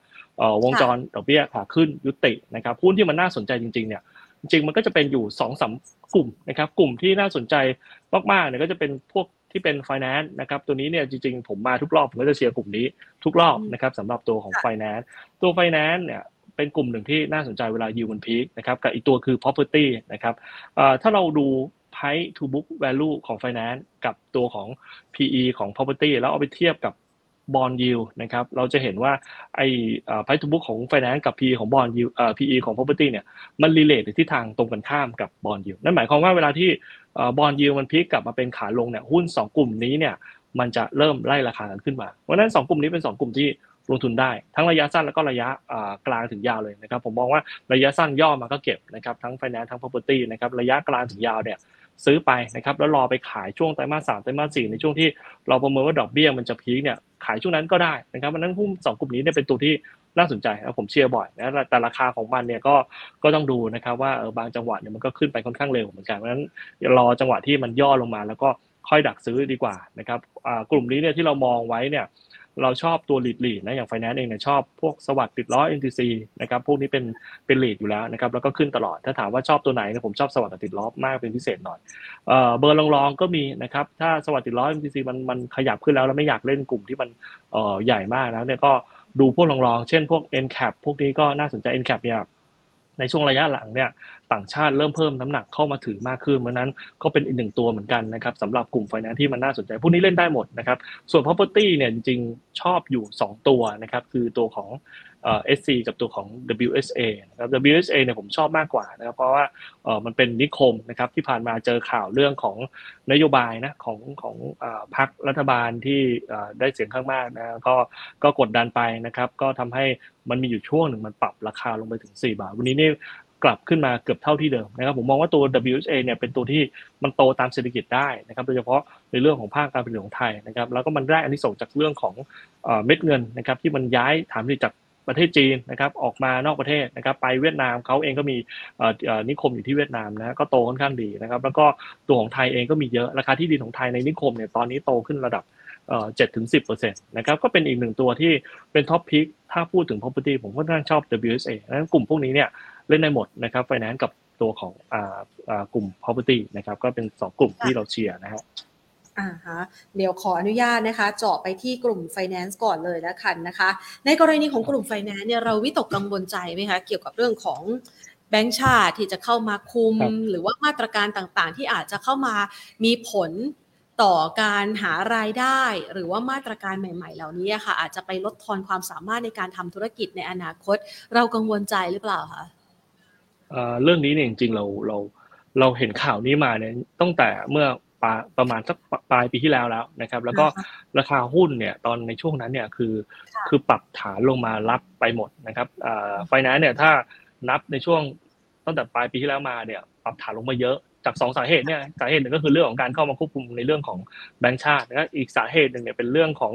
วงจรดอกเบี้ยขาขึ้นยุตินะครับหุ้นที่มันน่าสนใจจริงๆเนี่ยจริงมันก็จะเป็นอยู่สองสามกลุ่มนะครับกลุ่มที่น่าสนใจมากๆเนี่ยก็จะเป็นพวก ที่เป็น finance นะครับตัวนี้เนี่ยจริงๆ ผมมาทุกรอบผมก็จะเชียร์กลุ่มนี้ทุกรอบนะครับสำหรับตัวของ finance ตัว finance เนี่ยเป็นกลุ่มหนึ่งที่น่าสนใจเวลา yield มันพีคนะครับกับอีกตัวคือ property นะครับถ้าเราดู price to book value ของ finance กับตัวของ PE ของ property แล้วเอาไปเทียบกับ bond yield นะครับเราจะเห็นว่าไอ้ price to book ของไฟแนนซ์กับ PE ของ bond yield เอ่อ PE ของ property เนี่ยมัน relate ในทิศทางตรงกันข้ามกับ bond yield นั่นหมายความว่าเวลาที่ bond yield มันพลิกกลับมาเป็นขาลงเนี่ยหุ้น 2 กลุ่มนี้เนี่ยมันจะเริ่มไล่ราคากันขึ้นมาเพราะนั้น 2 กลุ่มนี้เป็น 2 กลุ่มที่ลงทุนได้ทั้งระยะสั้นแล้วก็ระยะกลางถึงยาวเลยนะครับผมมองว่าระยะสั้นย่อมาก็เก็บนะครับทั้งไฟแนนซ์ทั้ง property นะครับระยะกลางถึงยาวเนี่ย ซื้อไปนะครับแล้วรอไปขายช่วงไตรมาสสามไตรมาสสี่ในช่วงที่เราประเมินว่าดอกเบี้ยมันจะพีคเนี่ยขายช่วงนั้นก็ได้นะครับมันนั้นหุ้นสองกลุ่มนี้เนี่ยเป็นตัวที่น่าสนใจนะผมเชียร์บ่อยนะแต่ราคาของมันเนี่ยก็ก็ต้องดูนะครับว่าเออบางจังหวะเนี่ยมันก็ขึ้นไปค่อนข้างเร็วเหมือนกันเพราะฉะนั้นรอจังหวะที่มันย่อลงมาแล้วก็ค่อยดักซื้อดีกว่านะครับกลุ่มนี้เนี่ยที่เรามองไว้เนี่ย เราชอบตัวลีดลีดนะอย่างไฟแนนซ์เองเนี่ยชอบพวกสวัสดิ์ติดล้อ NTC นะครับพวกนี้เป็นเป็นลีดอยู่แล้วนะครับแล้วก็ขึ้นตลอดถ้าถามว่าชอบตัวไหนเนี่ยผมชอบสวัสดิ์ติดล้อมากเป็นพิเศษหน่อยเอ่อเบอร์รองๆก็มีนะครับถ้าสวัสดิ์ติดล้อ NTC มันมันขยับขึ้นแล้วแล้วไม่อยากเล่นกลุ่มที่มันเอ่อใหญ่มากแล้วเนี่ยก็ดูพวกรองๆเช่นพวก NCAP พวกนี้ก็น่าสนใจ NCAP เนี่ย ในช่วงระยะหลังเนี่ยต่างชาติเริ่มเพิ่มน้ำหนักเข้ามาถือมากขึ้นเพราะนั้นก็เป็นอีกหนึ่งตัวเหมือนกันนะครับสำหรับกลุ่มไฟแนนซ์ที่มันน่าสนใจพวกนี้เล่นได้หมดนะครับส่วน property เนี่ยจริงๆชอบอยู่ 2 ตัวนะครับคือตัวของ เอ่อ SC กับตัวของ WSA นะครับ WSA เนี่ยผมชอบมากกว่านะครับเพราะว่าเออมันเป็นนิคมนะครับที่ผ่านมาเจอข่าวเรื่องของนโยบายนะของของพรรครัฐบาลที่ได้เสียงข้างมากนะก็ก็กดดันไปนะครับก็ทำให้มันมีอยู่ช่วงหนึ่งมันปรับราคาลงไปถึง 4 บาท วันนี้นี่กลับขึ้นมาเกือบเท่าที่เดิมนะครับผมมองว่าตัว WHA เนี่ยเป็นตัวที่มันโตตามเศรษฐกิจได้นะครับโดยเฉพาะในเรื่องของภาคการผลิตของไทยนะครับแล้วก็มันได้อันนี้ส่งจากเรื่องของเม็ดเงินนะครับที่มันย้ายฐานผลิตจาก ประเทศจีนนะครับออกมานอกประเทศนะครับไปเวียดนามเขาเองก็มีนิคมอยู่ที่เวียดนามนะก็โตค่อนข้างดีนะครับแล้วก็ตัวของไทยเองก็มีเยอะราคาที่ดินของไทยในนิคมเนี่ยตอนนี้โตขึ้นระดับเจ็ดถึงสิบเปอร์เซ็นต์นะครับก็เป็นอีกหนึ่งตัวที่เป็นท็อปพิกถ้าพูดถึง property ผมค่อนข้างชอบ WSA นั้นกลุ่มพวกนี้เนี่ยเล่นได้หมดนะครับไฟแนนซ์กับตัวของอ่ากลุ่ม property นะครับก็เป็นสองกลุ่มที่เราเชียร์นะฮะ
อ่าฮะเดี๋ยวขออนุญาตนะคะ เจาะไปที่กลุ่ม Finance ก่อนเลยแล้วกันนะคะ ในกรณีของกลุ่ม Finance เนี่ยเราวิตกกังวลใจไหมคะเกี่ยวกับเรื่องของแบงก์ชาติที่จะเข้ามาคุม หรือว่ามาตรการต่างๆ ที่อาจจะเข้ามามีผลต่อการหารายได้ หรือว่ามาตรการใหม่ ๆ เหล่านี้ค่ะ อาจจะไปลดทอนความสามารถในการทำธุรกิจในอนาคต เรากังวลใจหรือเปล่าคะ
เรื่องนี้เนี่ยจริงๆเราเราเราเห็นข่าวนี้มาเนี่ยตั้งแต่เมื่อ ปประมาณสักปลายปีที่แล้วแล้วนะครับ แล้วก็ราคาหุ้นเนี่ยตอนในช่วงนั้นเนี่ยคือคือปรับฐานลงมารับไปหมดนะครับไฟแนนซ์เนี่ยถ้านับในช่วงตั้งแต่ปลายปีที่แล้วมาเนี่ยปรับฐานลงมาเยอะจากสองสาเหตุเนี่ยสาเหตุหนึ่งก็คือเรื่องของการเข้ามาควบคุมในเรื่องของแบงก์ชาตินะอีกสาเหตุหนึ่งเนี่ยเป็นเรื่องของ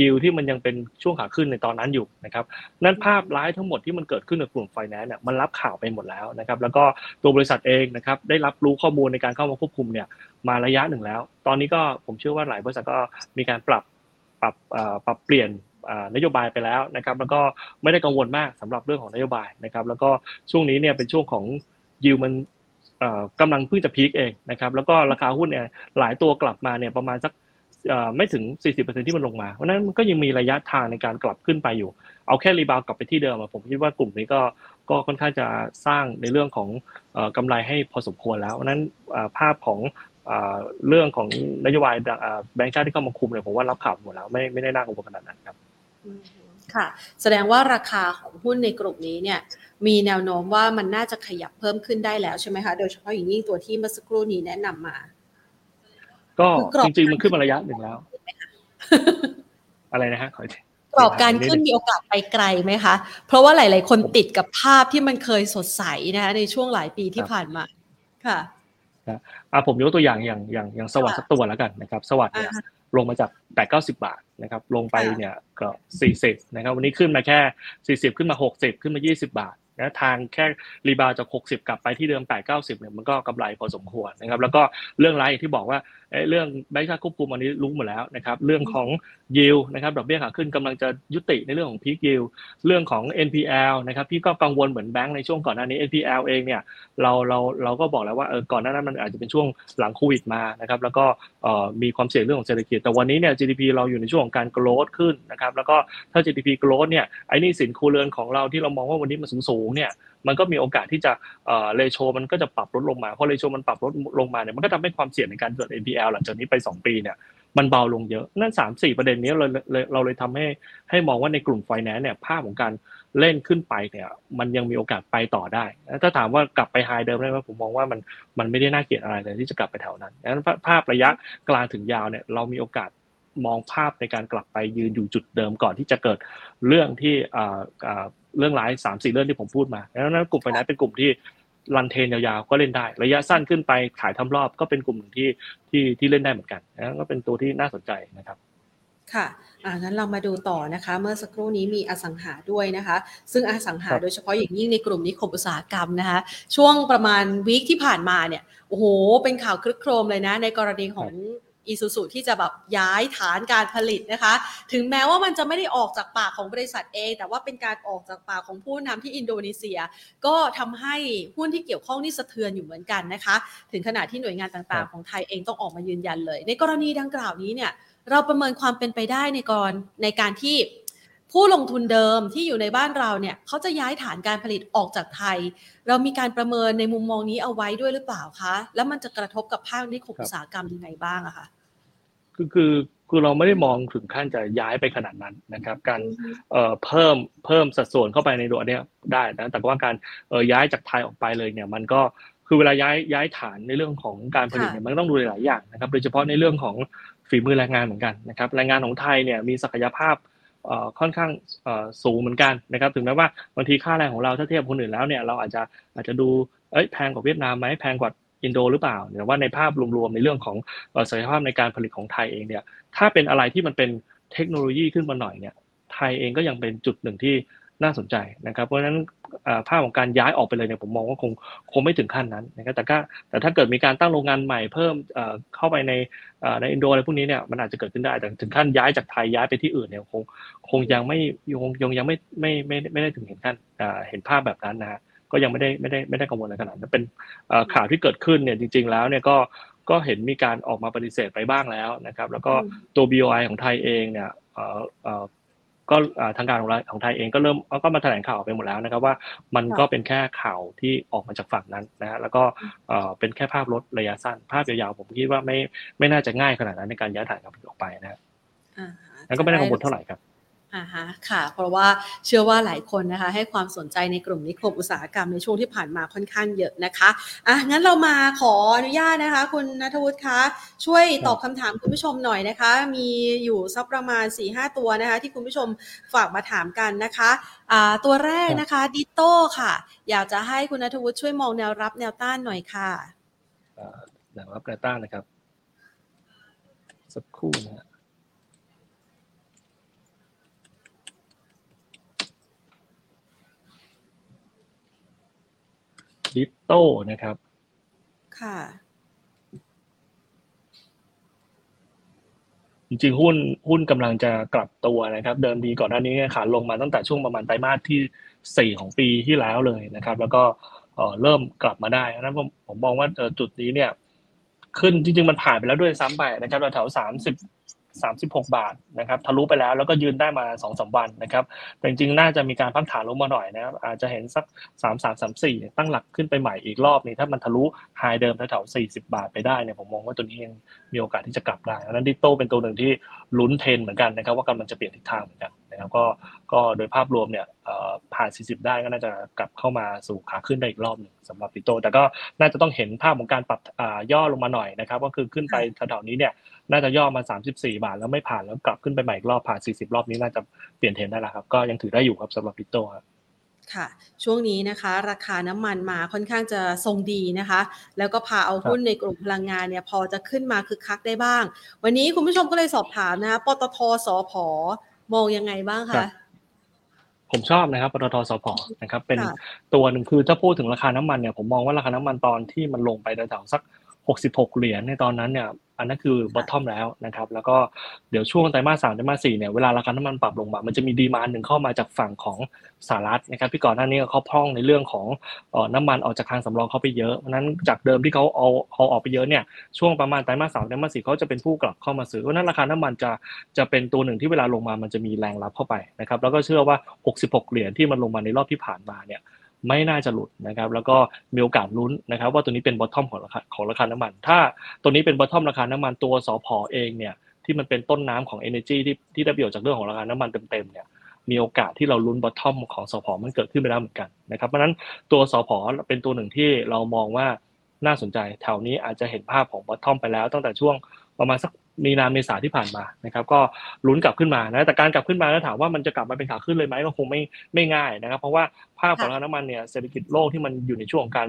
ยิวที่มันยังเป็นช่วงขาขึ้นในตอนนั้นอยู่นะครับนั่นภาพร้ายทั้งหมดที่มันเกิดขึ้นในกลุ่มไฟแนนซ์เนี่ยมันรับข่าวไปหมดแล้วนะครับแล้วก็ตัวบริษัทเองนะครับได้รับรู้ข้อมูลในการเข้ามาควบคุมเนี่ย มาระยะหนึ่งแล้ว ตอนนี้ก็ผมเชื่อว่าหลายบริษัทก็มีการปรับปรับปรับเปลี่ยนนโยบายไปแล้วนะครับแล้วก็ไม่ได้กังวลมากสำหรับเรื่องของนโยบายนะครับแล้วก็ช่วงนี้เนี่ยเป็นช่วงของยิวมันกำลังเพิ่งจะพีคเองนะครับแล้วก็ราคาหุ้นเนี่ยหลายตัวกลับมาเนี่ยประมาณสักไม่ถึง 40%ที่มันลงมา เพราะนั้นมันก็ยังมีระยะทางในการกลับขึ้นไปอยู่ เอาแค่รีบาวกลับไปที่เดิมผมคิดว่ากลุ่มนี้ก็ก็ค่อนข้างจะสร้างในเรื่องของกำไรให้พอสมควรแล้วเพราะนั้นภาพของ เรื่องของนโยบายแบงก์ชาติที่เข้ามาคุมเนี่ยผมว่ารับข่าวหมดแล้วไม่ไม่ได้น่ากังวลขนาดนั้นครับ
ค่ะ แสดงว่าราคาของหุ้นในกลุ่มนี้เนี่ยมีแนวโน้มว่ามันน่าจะขยับเพิ่มขึ้นได้แล้วใช่ไหมคะ โดยเฉพาะอย่างยิ่งตัวที่เมื่อสักครู่นี้แนะนำมา
ก็จริงๆมันขึ้นมาระยะหนึ่งแล้ว อะไรนะฮะขอ
กรอบการขึ้นมีโอกาสไปไกลไหมคะ เพราะว่าหลาย ๆ คนติดกับภาพที่มันเคยสดใสนะคะในช่วงหลายปีที่ผ่านมา ค่ะ
อ่าผมยกตัวอย่างอย่างอย่างอย่างสวัสดิ์สักตัวแล้วกันนะครับ สวัสดิ์เนี่ยลงมาจากแปดเก้าสิบาทนะครับ ลงไปเนี่ยก็สี่สิบนะครับ วันนี้ขึ้นมาแค่สี่สิบขึ้นมาหกสิบขึ้นมายี่สิบาทนะทางแค่รีบาวจาก60กลับไปที่เดิม8 90เนี่ยมันก็กำไรพอสมควรนะครับ แล้วก็เรื่องไรที่บอกว่าเรื่องแบงค์ชาติควบคุมอันนี้รู้หมดแล้วนะครับเรื่องของยิวนะครับดอกเบี้ยขาขึ้นกำลังจะยุติในเรื่องของพีคยิวเรื่องของ NPL นะครับพี่ก็กังวลเหมือนแบงค์ในช่วงก่อนหน้านี้ NPL เองเนี่ยเราเราเราก็บอกแล้วว่าเออก่อนหน้านั้นมันอาจจะเป็นช่วงหลังโควิดมานะครับแล้วก็มีความเสี่ยงเรื่องของเศรษฐกิจแต่วันนี้เนี่ย GDP เราอยู่ในช่วงของการโกลดขึ้นนะครับแล้วก็ถ้า GDP โกลดเนี่ยไอ้นี่สินคูเรือนของเราที่เรามองว่าวันนี้มันสูงสูงเนี่ย มันก็มีโอกาสที่จะเอ่อเลโชมันก็จะปรับลดลงมาพอเลโชมันปรับลดลงมาเนี่ยมันก็ทำให้ความเสี่ยงในการเกิด NPL หลังจากนี้ไป 2 ปีเนี่ยมันเบาลงเยอะนั่นสามสี่ประเด็นนี้เราเราเลยทำให้ให้มองว่าในกลุ่มไฟแนนซ์เนี่ยภาพของการเล่นขึ้นไปเนี่ยมันยังมีโอกาสไปต่อได้ ถ้าถามว่ากลับไปไฮเดิมได้ไหมผมมองว่ามันมันไม่ได้น่าเกลียดอะไรเลยที่จะกลับไปแถวนั้นดังนั้นภาพระยะกลางถึงยาวเนี่ยเรามีโอกาสมองภาพในการกลับไปยืนอยู่จุดเดิมก่อนที่จะเกิดเรื่องที่ เรื่องร้ายสามสี่เรื่องที่ผมพูดมาแล้วนั้นกลุ่มไฟแนนซ์เป็นกลุ่มที่รันเทนยาวๆก็เล่นได้ ระยะสั้นขึ้นไปขายทำรอบก็เป็นกลุ่มหนึ่งที่ที่ที่เล่นได้เหมือนกันนะก็เป็นตัวที่น่าสนใจนะครับ
ค่ะอ่างั้นเรามาดูต่อนะคะ เมื่อสักครู่นี้มีอสังหาด้วยนะคะ ซึ่งอสังหาโดยเฉพาะอย่างยิ่งในกลุ่มนิคมอุตสาหกรรมนะคะ ช่วงประมาณวีคที่ผ่านมาเนี่ย โอ้โห เป็นข่าวคลึกโครมเลยนะ ในกรณีของ อีซูซูที่จะแบบย้ายฐานการผลิตนะคะ ถึงแม้ว่ามันจะไม่ได้ออกจากปากของบริษัทเองแต่ว่าเป็นการออกจากปากของผู้นำที่อินโดนีเซีย ก็ทำให้หุ้นที่เกี่ยวข้องนี่สะเทือนอยู่เหมือนกันนะคะ ถึงขนาดที่หน่วยงานต่างๆ ของไทยเองต้องออกมายืนยันเลย ในกรณีดังกล่าวนี้เนี่ยเราประเมินความเป็นไปได้ในกรในการที่ผู้ลงทุนเดิมที่อยู่ในบ้านเราเนี่ยเขาจะย้ายฐานการผลิตออกจากไทย เรามีการประเมินในมุมมองนี้เอาไว้ด้วยหรือเปล่าคะ แล้วมันจะกระทบกับภาคนิคมอุตสาหกรรมยังไงบ้างอะคะ
คือคือคือเราไม่ได้มองถึงขั้นจะย้ายไปขนาดนั้นนะครับ การเอ่อเพิ่มเพิ่มสัดส่วนเข้าไปในตัวเนี้ยได้นะแต่ว่าการเอ่อย้ายจากไทยออกไปเลยเนี่ย มันก็คือเวลาย้ายย้ายฐานในเรื่องของการผลิตเนี่ยมันต้องดูหลายอย่างนะครับ โดยเฉพาะในเรื่องของฝีมือแรงงานเหมือนกันนะครับแรงงานของไทยเนี่ยมีศักยภาพค่อนข้างสูงเหมือนกันนะครับ ถึงแม้ว่าบางทีค่าแรงของเราถ้าเทียบคนอื่นแล้วเนี่ยเราอาจจะอาจจะดูเอ้ยแพงกว่าเวียดนามไหมแพงกว่า อินโดหรือเปล่าแต่ว่าในภาพรวมๆในเรื่องของศักยภาพในการผลิตของไทยเองเนี่ยถ้าเป็นอะไรที่มันเป็นเทคโนโลยีขึ้นมาหน่อยเนี่ยไทยเองก็ยังเป็นจุดหนึ่งที่น่าสนใจนะครับเพราะฉะนั้นภาพของการย้ายออกไปเลยเนี่ยผมมองว่าคงคงไม่ถึงขั้นนั้นนะครับแต่ก็แต่ถ้าเกิดมีการตั้งโรงงานใหม่เพิ่มเข้าไปในในอินโดอะไรพวกนี้เนี่ยมันอาจจะเกิดขึ้นได้แต่ถึงขั้นย้ายจากไทยย้ายไปที่อื่นเนี่ยคงคงยังไม่ยงยังยังไม่ไม่ไม่ไม่ได้ถึงเห็นขั้นเห็นภาพแบบนั้นนะฮะ ก็ยังไม่ได้ไม่ได้ไม่ได้กังวลอะไรขนาดนั้นเป็นข่าวที่เกิดขึ้นเนี่ยจริง ๆ แล้วเนี่ยก็ก็เห็นมีการออกมาปฏิเสธไปบ้างแล้วนะครับ แล้วก็ตัว BOI ของไทยเองเนี่ยก็ทางการของของไทยเองก็เริ่มก็มาแถลงข่าวไปหมดแล้วนะครับว่ามันก็เป็นแค่ข่าวที่ออกมาจากฝั่งนั้นนะฮะแล้วก็เป็นแค่ภาพลดระยะสั้น ภาพยาวๆผมคิดว่าไม่ไม่น่าจะง่ายขนาดนั้นในการย้ายฐานการผลิตออกไปนะแล้วก็ไม่ได้กังวลเท่าไหร่ครับ
อ่าฮะค่ะ เพราะว่าเชื่อว่าหลายคนนะคะ ให้ความสนใจในกลุ่มนิคมอุตสาหกรรมในช่วงที่ผ่านมาค่อนข้างเยอะนะคะอะงั้นเรามาขออนุญาตนะคะ คุณนัทวุฒิคะช่วยตอบคำถามคุณผู้ชมหน่อยนะคะ มีอยู่สักประมาณ4ีหตัวนะคะ ที่คุณผู้ชมฝากมาถามกันนะคะอ่าตัวแรกนะคะดิโต้ค่ะ อยากจะให้คุณนัทวุฒิช่วยมองแนวรับแนวต้านหน่อยค่ะ
แนวรับแนวต้านนะครับสักครู่นะ ริปโตนะครับ
ค่ะ
จริงๆ หุ้นหุ้นกำลังจะกลับตัวนะครับ เดิมดีก่อนหน้านี้ขาลงมาตั้งแต่ช่วงประมาณไตรมาสที่ 4 ของปีที่แล้วเลยนะครับ แล้วก็เริ่มกลับมาได้นั้นผมผมมองว่าจุดนี้เนี่ย ขึ้นจริง ๆ มันผ่านไปแล้วด้วยซ้ำไปนะครับแถวสามสิบ 36 บาทนะครับทะลุไปแล้วแล้วก็ยืนได้มา2อสวันนะครับแต่จริงๆน่าจะมีการพักฐานลงมาหน่อยนะครับอาจจะเห็นสัก 3 3 3 4 ตั้งหลักขึ้นไปใหม่อีกรอบนี้ถ้ามันทะลุไฮเดิมแถวๆ40 บาทไปได้เนี่ยผมมองว่าตัวนี้ยังมีโอกาสที่จะกลับได้ดังนั้นดิโต้เป็นตัวหนึ่งที่ลุ้นเทนเหมือนกันนะครับว่ากำลังจะเปลี่ยนทิศทางเหมือนกัน นะครับก็ก็โดยภาพรวมเนี่ยผ่าน 40 ได้ก็น่าจะกลับเข้ามาสู่ขาขึ้นได้อีกรอบหนึ่งสำหรับดิโต้แต่ก็น่าจะต้องเห็นภาพของการปรับย่อลงมาหน่อยนะครับ ก็คือขึ้นไปแถวๆนี้เนี่ยน่าจะย่อมา 34 บาทแล้วไม่ผ่านแล้วกลับขึ้นไปใหม่อีกรอบผ่าน 40 รอบนี้น่าจะเปลี่ยนเทรนได้แล้วครับก็ยังถือได้อยู่ครับสำหรับปิโต้ครับ
ค่ะ ช่วงนี้นะคะ ราคาน้ำมันมาค่อนข้างจะทรงดีนะคะ แล้วก็พาเอาหุ้นในกลุ่มพลังงานเนี่ยพอจะขึ้นมาคึกคักได้บ้าง วันนี้คุณผู้ชมก็เลยสอบถามนะคะปตทสพ มองยังไงบ้างคะ
ผมชอบนะครับปตทสพนะครับ เป็นตัวหนึ่งคือถ้าพูดถึงราคาน้ำมันเนี่ยผมมองว่าราคาน้ำมันตอนที่มันลงไปแถวสัก 66 เหรียญในตอนนั้นเนี่ย อันนั้นคือบอททอมแล้วนะครับ แล้วก็เดี๋ยวช่วงไตรมาสสามไตรมาสสี่เนี่ยเวลาราคาน้ำมันปรับลงมา มันจะมีดีมานหนึ่งเข้ามาจากฝั่งของสหรัฐนะครับพี่ก่อนหน้านี้เขาพร่องในเรื่องของน้ำมันออกจากทางสำรองเขาไปเยอะเพราะนั้นจากเดิมที่เขาเอาเอาออกไปเยอะเนี่ยช่วงประมาณไตรมาสสามไตรมาสสี่เขาจะเป็นผู้กลับเข้ามาซื้อเพราะนั้นราคาน้ำมันจะจะเป็นตัวหนึ่งที่เวลาลงมามันจะมีแรงรับเข้าไปนะครับแล้วก็เชื่อว่า 66 เหรียญที่มันลงมาในรอบที่ผ่านมาเนี่ย ไม่น่าจะหลุดนะครับแล้วก็มีโอกาสลุ้นนะครับว่าตัวนี้เป็นบอททอมของราคาของราคาน้ำมัน ถ้าตัวนี้เป็นบอททอมราคาน้ำมันตัวสอพอเองเนี่ยที่มันเป็นต้นน้ำของ Energy ที่ที่ได้ประโยชน์จากเรื่องของราคาน้ำมันเต็มๆเนี่ยมีโอกาสที่เราลุ้นบอททอมของสพมันเกิดขึ้นไปแล้วเหมือนกันนะครับเพราะนั้นตัวสพเป็นตัวหนึ่งที่เรามองว่าน่าสนใจแถวนี้อาจจะเห็นภาพของบอททอมไปแล้วตั้งแต่ช่วง ประมาณสักมีนาเมษาที่ผ่านมานะครับ ก็ลุ้นกลับขึ้นมานะแต่การกลับขึ้นมาแล้วถามว่ามันจะกลับมาเป็นขาขึ้นเลยไหมก็คงไม่ไม่ง่ายนะครับ เพราะว่าภาพของราคาน้ำมันเนี่ยเศรษฐกิจโลกที่มันอยู่ในช่วงของการ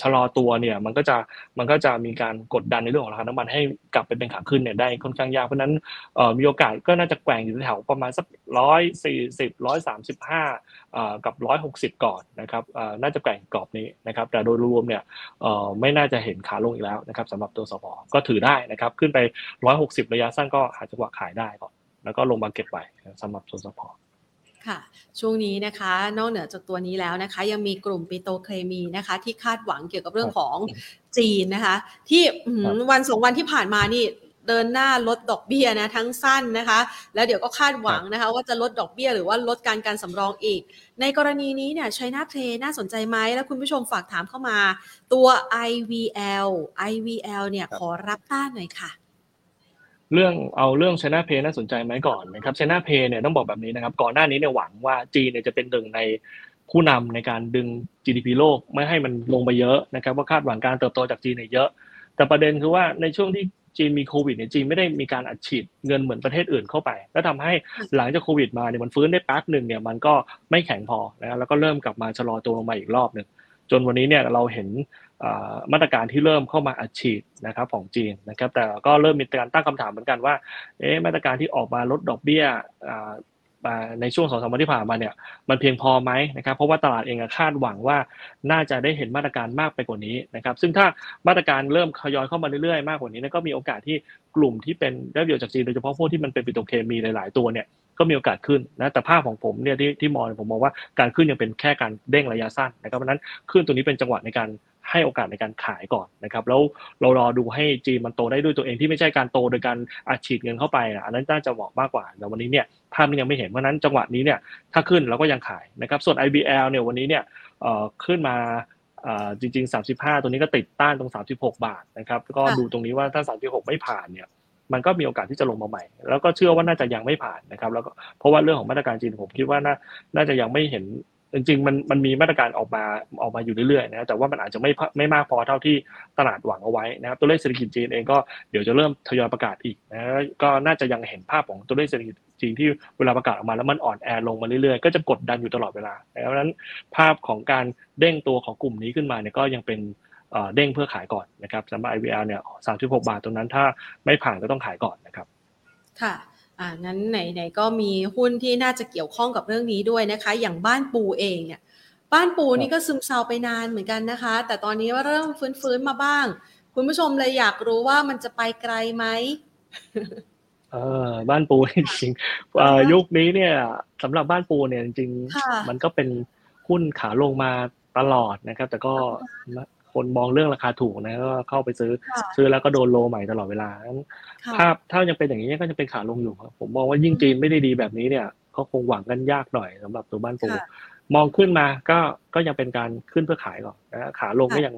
ชะลอตัวเนี่ยมันก็จะมันก็จะมีการกดดันในเรื่องของราคาน้ำมันให้กลับไปเป็นขาขึ้นเนี่ยได้ค่อนข้างยากเพราะนั้นมีโอกาสก็น่าจะแกว่งอยู่แถวประมาณสักร้อยสี่สิบร้อยสามสิบห้ากับร้อยหกสิบก่อนนะครับน่าจะแกว่งกรอบนี้นะครับ แต่โดยรวมเนี่ยไม่น่าจะเห็นขาลงอีกแล้วนะครับสำหรับตัวสพก็ถือได้นะครับขึ้นไปร้อยหกสิบระยะสั้นก็หาจังหวะขายได้ก่อนแล้วก็ลงมาเก็บไว้สำหรับตัวสพ
ค่ะช่วงนี้นะคะ นอกเหนือจากตัวนี้แล้วนะคะ ยังมีกลุ่มปิโตเคมีนะคะ ที่คาดหวังเกี่ยวกับเรื่องของจีนนะคะ ที่วันสองวันที่ผ่านมานี่เดินหน้าลดดอกเบี้ยนะทั้งสั้นนะคะ แล้วเดี๋ยวก็คาดหวังนะคะ ว่าจะลดดอกเบี้ยหรือว่าลดการการสำรองอีก ในกรณีนี้เนี่ยใช้หน้าเทรน่าสนใจไหมแล้วคุณผู้ชมฝากถามเข้ามา ตัว IVL IVL เนี่ยขอรับต้านหน่อยค่ะ
เรื่องเอาเรื่อง China Pay น่าสนใจไหมก่อนนะครับ China Pay เนี่ยต้องบอกแบบนี้นะครับ ก่อนหน้านี้เนี่ยหวังว่าจีนเนี่ยจะเป็นหนึ่งในผู้นำในการดึง GDP โลกไม่ให้มันลงไปเยอะนะครับว่าคาดหวังการเติบโตจากจีนเนี่ยเยอะ แต่ประเด็นคือว่าในช่วงที่จีนมีโควิดเนี่ยจีนไม่ได้มีการอัดฉีดเงินเหมือนประเทศอื่นเข้าไป แล้วทำให้หลังจากโควิดมาเนี่ยมันฟื้นได้แป๊บหนึ่งเนี่ยมันก็ไม่แข็งพอนะแล้วก็เริ่มกลับมาชะลอตัวลงมาอีกรอบหนึ่ง จนวันนี้เนี่ยเราเห็นมาตรการที่เริ่มเข้ามาอัดฉีดนะครับของจีนนะครับแต่ก็เริ่มมีการตั้งคำถามเหมือนกันว่าเอ๊ะมาตรการที่ออกมาลดดอกเบี้ยในช่วงสองสามวันที่ผ่านมาเนี่ยมันเพียงพอไหมนะครับเพราะว่าตลาดเองคาดหวังว่าน่าจะได้เห็นมาตรการมากไปกว่านี้นะครับซึ่งถ้ามาตรการเริ่มทยอยเข้ามาเรื่อยๆมากกว่านี้ก็มีโอกาสที่กลุ่มที่เป็นได้ประโยชน์จากจีนโดยเฉพาะพวกที่มันเป็นปิโตรเคมีหลาย ๆ ตัวเนี่ย ก็มีโอกาสขึ้นนะแต่ภาพของผมเนี่ยที่ที่มองผมมองว่าการขึ้นยังเป็นแค่การเด้งระยะสั้นนะครับเพราะนั้นขึ้นตัวนี้เป็นจังหวะในการให้โอกาสในการขายก่อนนะครับแล้วเรารอดูให้จีนมันโตได้ด้วยตัวเองที่ไม่ใช่การโตโดยการอัดฉีดเงินเข้าไปอันนั้นน่าจะเหมาะมากกว่าแต่วันนี้เนี่ยภาพนี้ยังไม่เห็นเพราะนั้นจังหวะนี้เนี่ยถ้าขึ้นเราก็ยังขายนะครับส่วน IBL เนี่ยวันนี้เนี่ยขึ้นมาจริงๆ 35 ตัวนี้ก็ติดต้านตรง 36 บาทนะครับก็ดูตรงนี้ว่าถ้า 36 ไม่ผ่านเนี่ย มันก็มีโอกาสที่จะลงมาใหม่ แล้วก็เชื่อว่าน่าจะยังไม่ผ่านนะครับแล้วก็เพราะว่าเรื่องของมาตรการจีนผมคิดว่าน่าน่าจะยังไม่เห็นจริงๆมันมันมีมาตรการออกมาออกมาอยู่เรื่อยๆนะแต่ว่ามันอาจจะไม่ไม่มากพอเท่าที่ตลาดหวังเอาไว้นะครับตัวเลขเศรษฐกิจจีนเองก็เดี๋ยวจะเริ่มทยอยประกาศอีกนะก็น่าจะยังเห็นภาพของตัวเลขเศรษฐกิจจีนที่เวลาประกาศออกมาแล้วมันอ่อนแอลงมาเรื่อยๆ ก็จะกดดันอยู่ตลอดเวลาดังนั้นภาพของการเด้งตัวของกลุ่มนี้ขึ้นมาเนี่ยก็ยังเป็น เด้งเพื่อขายก่อนนะครับสำหรับ IVR เนี่ย36บาทตรงนั้นถ้าไม่ผ่านก็ต้องขายก่อนนะครับ
ค่ะอ่างั้นไหนๆก็มีหุ้นที่น่าจะเกี่ยวข้องกับเรื่องนี้ด้วยนะคะ อย่างบ้านปูเองเนี่ย บ้านปูนี่ก็ซึมเซาไปนานเหมือนกันนะคะ แต่ตอนนี้ว่าเริ่มฟื้นๆมาบ้าง คุณผู้ชมเลยอยากรู้ว่ามันจะไปไกลไหม
เออบ้านปูจริงๆยุคนี้เนี่ยสำหรับบ้านปูเนี่ยจริงๆ มันก็เป็นหุ้นขาลงมาตลอดนะครับ แต่ก็ คนมองเรื่องราคาถูกนะก็เข้าไปซื้อซื้อแล้วก็โดนโลใหม่ตลอดเวลาภาพถ้ายังเป็นอย่างนี้ก็จะเป็นขาลงอยู่ครับผมมองว่ายิ่งจีนไม่ได้ดีแบบนี้เนี่ยเขาคงหวังกันยากหน่อยสำหรับตัวบ้านปูมองขึ้นมาก็ก็ยังเป็นการขึ้นเพื่อขายก่อนนะขาลงก็ยัง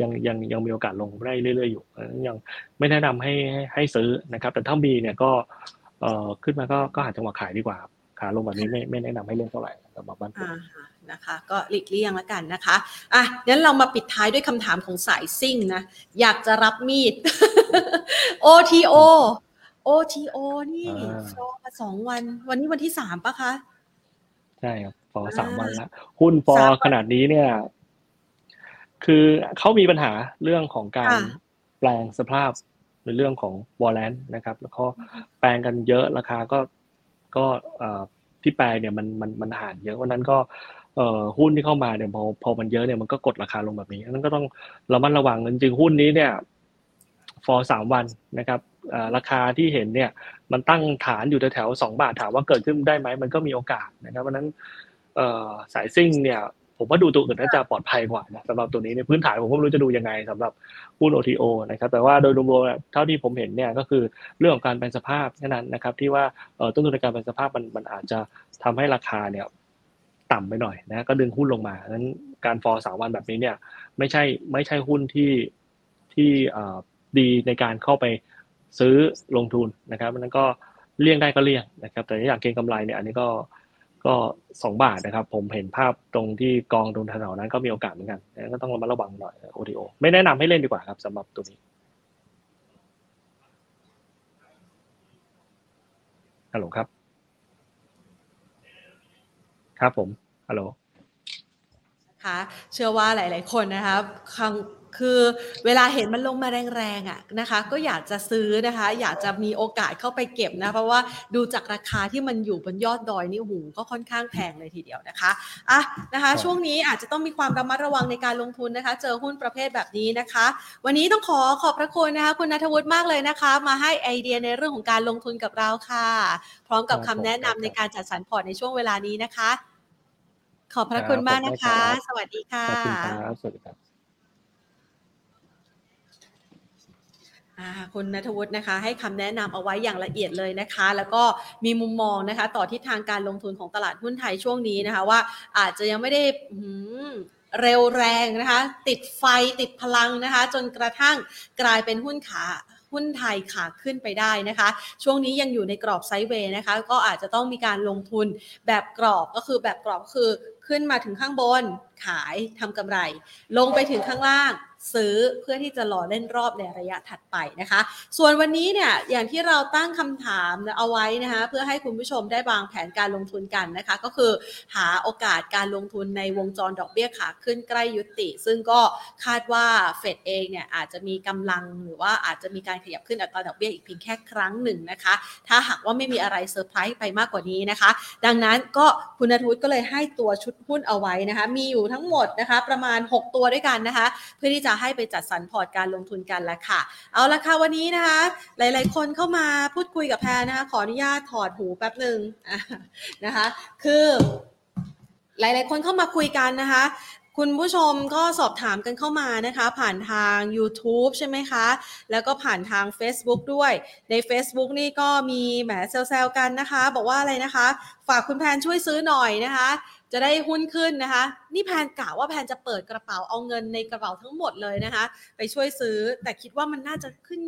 ยังยังยังมีโอกาสลงได้เรื่อย ๆ อยู่ยังไม่แนะนำให้ให้ซื้อนะครับ แต่ถ้ามีเนี่ยก็เอ่อขึ้นมาก็ก็หาจังหวะขายดีกว่า ขาลงแบบนี้ไม่ไม่แนะนำให้เล่นเท่าไหร่สำหรับบ้านปู
นะคะ ก็หลีกเลี่ยงแล้วกันนะคะอะงั้นเรามาปิดท้ายด้วยคำถามของสายซิ่งนะ อยากจะรับมีด OTO OTO นี่ฟอมาสองวัน วันนี้วันที่สามปะคะ
ใช่ครับฟอสามวันแล้วหุ้นฟอขนาดนี้เนี่ย คือเขามีปัญหาเรื่องของการแปลงสภาพในเรื่องของวอลเลนนะครับ แล้วก็แปลงกันเยอะราคาก็ก็ที่แปลเนี่ยมันมันมันห่างเยอะวันนั้นก็เอ่อ หุ้นที่เข้ามาเนี่ยพอพอมันเยอะเนี่ยมันก็กดราคาลงแบบนี้นั้นก็ต้องระมัดระวังจริงหุ้นนี้เนี่ยฟอร์สามวันนะครับราคาที่เห็นเนี่ยมันตั้งฐานอยู่แถวสองบาทถามว่าเกิดขึ้นได้ไหมมันก็มีโอกาสนะครับเพราะนั้นสายซิ่งเนี่ยผมว่าดูตัวอื่นน่าจะปลอดภัยกว่านะสำหรับตัวนี้ในพื้นฐานผมก็ไม่รู้จะดูยังไงสำหรับหุ้น OTO นะครับแต่ว่าโดยรวมๆเท่าที่ผมเห็นเนี่ยก็คือเรื่องของการเป็นสภาพแค่นั้นนะครับที่ว่าต้นทุนในการเป็นสภาพมันมันอาจจะทำให้ราคาเนี่ย ต่ำไปหน่อยนะก็ดึงหุ้นลงมาดังนั้นการฟอร์สาวันแบบนี้เนี่ยไม่ใช่ไม่ใช่หุ้นที่ที่ดีในการเข้าไปซื้อลงทุนนะครับนั้นก็เลี่ยงได้ก็เลี่ยงนะครับ แต่อยากเก็งกำไรเนี่ยอันนี้ก็ก็สองบาทนะครับ ผมเห็นภาพตรงที่กองตรงแถวนั้นก็มีโอกาสเหมือนกันก็ต้องระมัดระวังหน่อย OTO ไม่แนะนำให้เล่นดีกว่าครับสำหรับตัวนี้ฮัลโหลครับ ครับผมฮัลโหล
คะเชื่อว่าหลาย ๆ คนนะครับครั้ง คือเวลาเห็นมันลงมาแรงๆอะนะคะ ก็อยากจะซื้อนะคะ อยากจะมีโอกาสเข้าไปเก็บนะเพราะว่าดูจากราคาที่มันอยู่บนยอดดอยนี่หูก็ค่อนข้างแพงเลยทีเดียวนะคะอะนะคะ ช่วงนี้อาจจะต้องมีความระมัดระวังในการลงทุนนะคะ เจอหุ้นประเภทแบบนี้นะคะ วันนี้ต้องขอขอบพระคุณนะคะ คุณนัทวุฒิมากเลยนะคะ มาให้ไอเดียในเรื่องของการลงทุนกับเราค่ะ พร้อมกับคำแนะนำในการจัดสรรพอร์ตในช่วงเวลานี้นะคะ ขอบพระคุณมากนะคะ สวัสดีค่ะ
ขอบคุณครับสวัสดีครับ
คุณนัทวุฒินะคะ ให้คำแนะนำเอาไว้อย่างละเอียดเลยนะคะ แล้วก็มีมุมมองนะคะ ต่อทิศทางการลงทุนของตลาดหุ้นไทยช่วงนี้นะคะ ว่าอาจจะยังไม่ได้เร็วแรงนะคะ ติดไฟติดพลังนะคะ จนกระทั่งกลายเป็นหุ้นขาหุ้นไทยขาขึ้นไปได้นะคะ ช่วงนี้ยังอยู่ในกรอบไซด์เวย์นะคะ ก็อาจจะต้องมีการลงทุนแบบกรอบก็คือแบบกรอบคือขึ้นมาถึงข้างบนขายทำกำไร ลงไปถึงข้างล่าง ซื้อเพื่อที่จะรอเล่นรอบในระยะถัดไปนะคะ ส่วนวันนี้เนี่ยอย่างที่เราตั้งคำถามเอาไว้นะคะเพื่อให้คุณผู้ชมได้วางแผนการลงทุนกันนะคะ ก็คือหาโอกาสการลงทุนในวงจรดอกเบี้ยขาขึ้นใกล้ยุติ ซึ่งก็คาดว่าเฟดเองเนี่ยอาจจะมีกำลังหรือว่าอาจจะมีการขยับขึ้นอัตราดอกเบี้ยอีกเพียงแค่ครั้งหนึ่งนะคะ ถ้าหากว่าไม่มีอะไรเซอร์ไพรส์ไปมากกว่านี้นะคะ ดังนั้นก็คุณนัทวุฒิก็เลยให้ตัวชุดหุ้นเอาไว้นะคะ มีอยู่ทั้งหมดนะคะประมาณ 6 ตัวด้วยกันนะคะ เพื่อที่จะให้ไปจัดสรรพอร์ตการลงทุนกันละค่ะ เอาละค่ะวันนี้นะคะ หลาย ๆ คนเข้ามาพูดคุยกับแพรนะคะ ขออนุญาตถอดหูแป๊บหนึ่งนะคะ คือหลาย ๆ คนเข้ามาคุยกันนะคะคุณผู้ชมก็สอบถามกันเข้ามานะคะ ผ่านทาง YouTube ใช่ไหมคะ แล้วก็ผ่านทาง Facebook ด้วย ใน Facebook นี่ก็มีแหมเซลล์กันนะคะ บอกว่าอะไรนะคะ ฝากคุณแพนช่วยซื้อหน่อยนะคะ จะได้หุ้นขึ้นนะคะ นี่แพนกะว่าแพนจะเปิดกระเป๋าเอาเงินในกระเป๋าทั้งหมดเลยนะคะ ไปช่วยซื้อแต่คิดว่ามันน่าจะขึ้น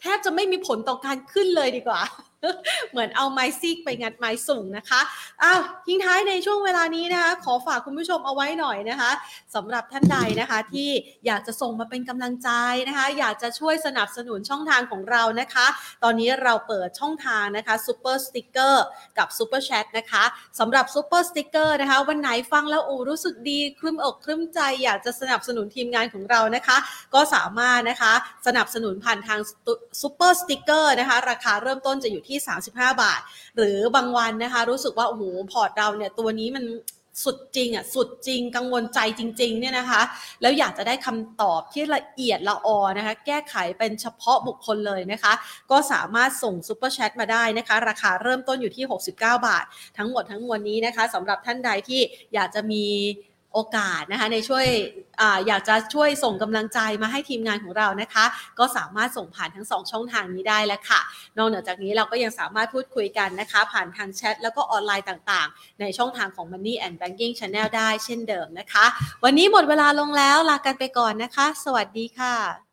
แทบจะไม่มีผลต่อการขึ้นเลยดีกว่าเหมือนเอาไม้ซีกไปงัดไม้ซุงนะคะอ้าวทิ้งท้ายในช่วงเวลานี้นะคะ ขอฝากคุณผู้ชมเอาไว้หน่อยนะคะสำหรับท่านใดนะคะที่อยากจะส่งมาเป็นกำลังใจนะคะ อยากจะช่วยสนับสนุนช่องทางของเรานะคะ ตอนนี้เราเปิดช่องทางนะคะ Super Sticker กับ Super Chat นะคะสำหรับ Super Sticker นะคะ วันไหนฟังแล้วโอ้รู้สึกดีครึ้มอกครึ้มใจ อยากจะสนับสนุนทีมงานของเรานะคะ ก็สามารถนะคะสนับสนุนผ่านทาง Super Sticker นะคะ ราคาเริ่มต้นจะอยู่ที่ 35 บาท หรือบางวันนะคะ รู้สึกว่าโอ้โหพอร์ตเราเนี่ยตัวนี้มันสุดจริงอะสุดจริงกังวลใจจริงๆเนี่ยนะคะ แล้วอยากจะได้คำตอบที่ละเอียดละออนะคะ แก้ไขเป็นเฉพาะบุคคลเลยนะคะ ก็สามารถส่ง Super Chat มาได้นะคะ ราคาเริ่มต้นอยู่ที่ 69 บาท ทั้งหมดทั้งมวลนี้นะคะสำหรับท่านใดที่อยากจะมี โอกาสนะคะในช่วยออยากจะช่วยส่งกำลังใจมาให้ทีมงานของเรานะคะ ก็สามารถส่งผ่านทั้ง 2 ช่องทางนี้ได้แล้วค่ะ นอกจากนี้เราก็ยังสามารถพูดคุยกันนะคะ ผ่านทางแชทแล้วก็ออนไลน์ต่างๆ ในช่องทางของ Money and Banking Channel ได้เช่นเดิมนะคะ วันนี้หมดเวลาลงแล้วลากันไปก่อนนะคะ สวัสดีค่ะ